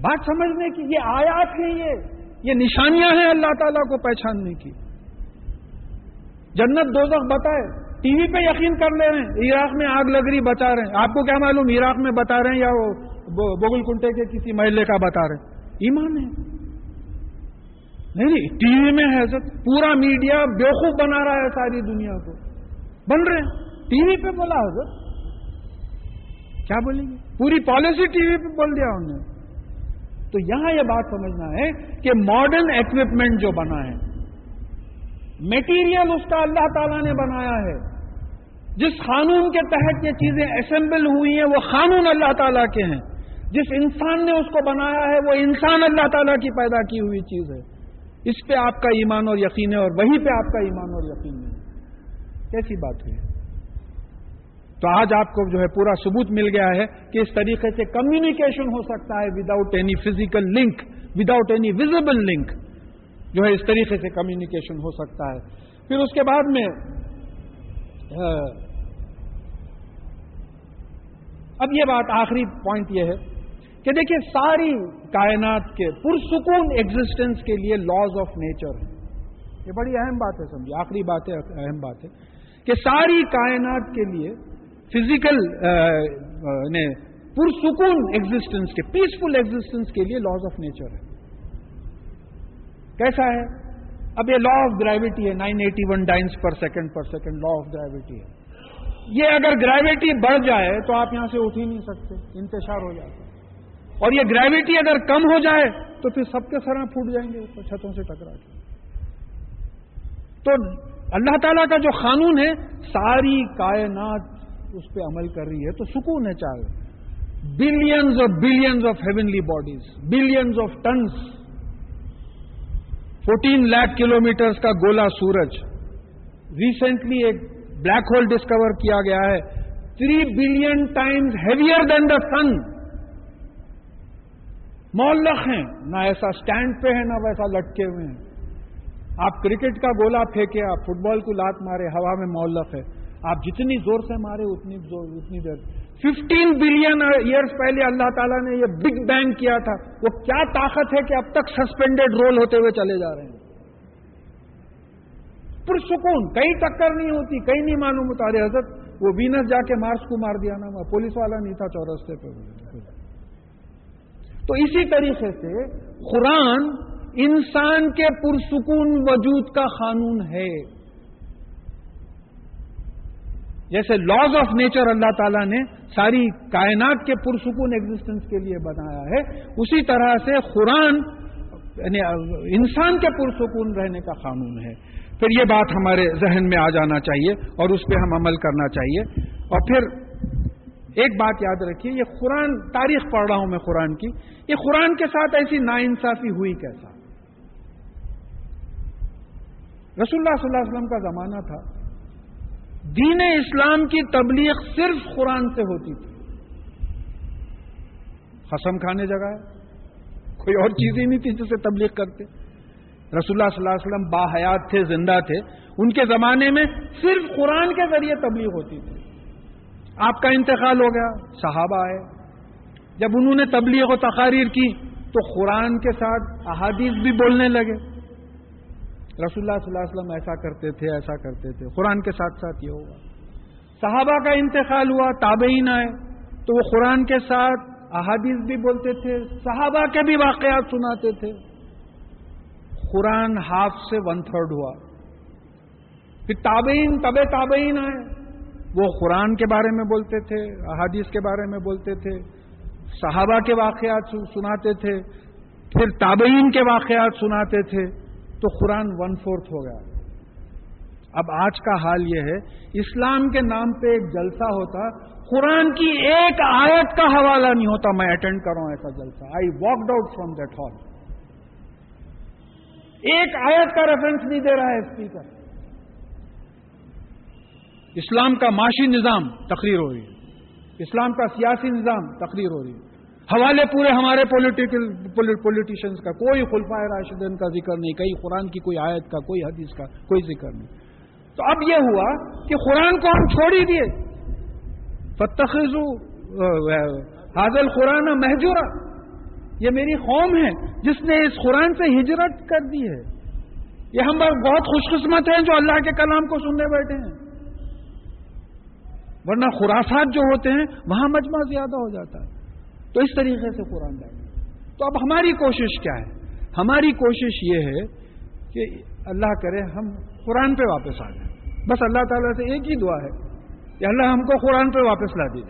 بات سمجھنے کی، یہ آیات ہیں یہ یہ نشانیاں ہیں اللہ تعالیٰ کو پہچاننے کی۔ جنت دوزخ بتائے۔ ٹی وی پہ یقین کر لے رہے ہیں عراق میں آگ لگ رہی بتا رہے ہیں۔ آپ کو کیا معلوم عراق میں بتا رہے ہیں یا وہ بگل کنٹے کے کسی محلے کا بتا رہے ہیں؟ ایمان ہے۔ نہیں نہیں ٹی وی میں ہے سر پورا میڈیا بیوقوف بنا رہا ہے ساری دنیا کو۔ بن رہے ہیں۔ ٹی وی پہ بولا حضرت۔ کیا بولیں گے؟ پوری پالیسی ٹی وی پہ بول دیا انہوں نے۔ تو یہاں یہ بات سمجھنا ہے کہ ماڈرن اکوپمنٹ جو بنا ہے میٹیریل اس کا اللہ تعالیٰ نے بنایا ہے۔ جس قانون کے تحت یہ چیزیں اسمبل ہوئی ہیں، وہ قانون اللہ تعالیٰ کے ہیں۔ جس انسان نے اس کو بنایا ہے، وہ انسان اللہ تعالیٰ کی پیدا کی ہوئی چیز ہے۔ اس پہ آپ کا ایمان اور یقین ہے اور وہیں پہ آپ کا ایمان اور یقین ہے۔ کیسی بات ہوئی تو آج آپ کو جو ہے پورا ثبوت مل گیا ہے کہ اس طریقے سے کمیونیکیشن ہو سکتا ہے without any physical link without any visible link جو ہے اس طریقے سے کمیونیکیشن ہو سکتا ہے۔ پھر اس کے بعد میں ہاں۔ اب یہ بات آخری پوائنٹ یہ ہے کہ دیکھیے ساری کائنات کے پرسکون ایگزٹینس کے لیے لاز آف نیچر یہ بڑی اہم بات ہے سمجھے آخری بات ہے، اہم بات ہے کہ ساری کائنات کے لیے فزیکل پرسکون ایگزٹینس کے پیسفل ایگزٹینس کے لیے لاز آف نیچر ہے کیسا ہے؟ اب یہ لا آف گریوٹی ہے nine eighty one dynes per second per second law of gravity ہے۔ یہ اگر گریوٹی بڑھ جائے تو آپ یہاں سے اٹھ ہی نہیں سکتے، انتشار ہو جاتا اور یہ گریوٹی اگر کم ہو جائے تو پھر سب کے سر پھوٹ جائیں گے چھتوں سے ٹکرا کے۔ تو اللہ تعالیٰ کا جو قانون ہے، ساری کائنات اس پہ عمل کر رہی ہے۔ تو سکون ہے چاہے۔ Billions of billions of heavenly bodies billions of tons fourteen lakh kilo کا گولا سورج ریسنٹلی ایک بلیک ہول ڈسکور کیا گیا ہے three billion times heavier than the sun مولخ ہیں نہ ایسا اسٹینڈ پہ ہے نہ ویسا لٹکے ہوئے ہیں آپ کرکٹ کا گولا پھینکے آپ فٹ بال کو لات مارے ہوا میں مولخ ہے آپ جتنی زور سے مارے اتنی زور اتنی دیر ففٹین بلین ایئرس پہلے اللہ تعالیٰ نے یہ بگ بینگ کیا تھا۔ وہ کیا طاقت ہے کہ اب تک سسپینڈیڈ رول ہوتے ہوئے چلے جا رہے ہیں؟ پرسکون، کہیں ٹکر نہیں ہوتی، کہیں نہیں معلوم ہوتا۔ ارے حضرت، وہ وینس جا کے مارس کو مار دیا نا پولیس والا نہیں تھا چورستے پہ۔ تو اسی طریقے سے قرآن انسان کے پرسکون وجود کا قانون ہے۔ جیسے لاز آف نیچر اللہ تعالیٰ نے ساری کائنات کے پرسکون ایگزٹینس کے لیے بنایا ہے، اسی طرح سے قرآن یعنی انسان کے پرسکون رہنے کا قانون ہے۔ پھر یہ بات ہمارے ذہن میں آ جانا چاہیے اور اس پہ ہم عمل کرنا چاہیے۔ اور پھر ایک بات یاد رکھیے، یہ قرآن، تاریخ پڑھ رہا ہوں میں قرآن کی۔ یہ قرآن کے ساتھ ایسی نا انصافی ہوئی کیسا؟ رسول اللہ صلی اللہ علیہ وسلم کا زمانہ تھا۔ دین اسلام کی تبلیغ صرف قرآن سے ہوتی تھی۔ قسم کھانے جگہ کوئی اور چیز ہی نہیں تھی جسے تبلیغ کرتے۔ رسول اللہ صلی اللہ علیہ وسلم با حیات تھے، زندہ تھے۔ ان کے زمانے میں صرف قرآن کے ذریعے تبلیغ ہوتی تھی۔ آپ کا انتقال ہو گیا، صحابہ آئے۔ جب انہوں نے تبلیغ و تقاریر کی تو قرآن کے ساتھ احادیث بھی بولنے لگے۔ رسول اللہ صلی اللہ علیہ وسلم ایسا کرتے تھے، ایسا کرتے تھے۔ قرآن کے ساتھ ساتھ یہ ہوگا صحابہ کا انتقال ہوا، تابعین آئے۔ تو وہ قرآن کے ساتھ احادیث بھی بولتے تھے، صحابہ کے بھی واقعات سناتے تھے۔ قرآن ہاف سے ون تھرڈ ہوا۔ پھر تابعین طب تابعین آئے۔ وہ قرآن کے بارے میں بولتے تھے، احادیث کے بارے میں بولتے تھے۔ صحابہ کے واقعات سناتے تھے۔ پھر تابعین کے واقعات سناتے تھے۔ تو قرآن ون فورتھ ہو گیا۔ اب آج کا حال یہ ہے، اسلام کے نام پہ ایک جلسہ ہوتا، قرآن کی ایک آیت کا حوالہ نہیں ہوتا، میں اٹینڈ کروں ایسا جلسہ۔ I walk out from that hall ایک آیت کا ریفرنس نہیں دے رہا ہے اسپیکر اسلام کا معاشی نظام تقریر ہو رہی ہے۔ اسلام کا سیاسی نظام تقریر ہو رہی ہے۔ حوالے پورے ہمارے پولیٹیکل پولیٹیشنس کا، کوئی خلفائے راشدین کا ذکر نہیں، کئی قرآن کی کوئی آیت کا، کوئی حدیث کا، کوئی ذکر نہیں۔ تو اب یہ ہوا کہ قرآن کو ہم چھوڑ ہی دیے۔ فتخذو حاضل قرآن محجورہ یہ میری قوم ہے، جس نے اس قرآن سے ہجرت کر دی ہے۔ یہ ہم بہت خوش قسمت ہیں جو اللہ کے کلام کو سننے بیٹھے ہیں۔ ورنہ خرافات جو ہوتے ہیں، وہاں مجمع زیادہ ہو جاتا ہے۔ تو اس طریقے سے قرآن ڈالیں تو اب ہماری کوشش کیا ہے؟ ہماری کوشش یہ ہے کہ اللہ کرے ہم قرآن پہ واپس آ جائیں۔ بس اللہ تعالیٰ سے ایک ہی دعا ہے کہ اللہ ہم کو قرآن پہ واپس لا دیجیے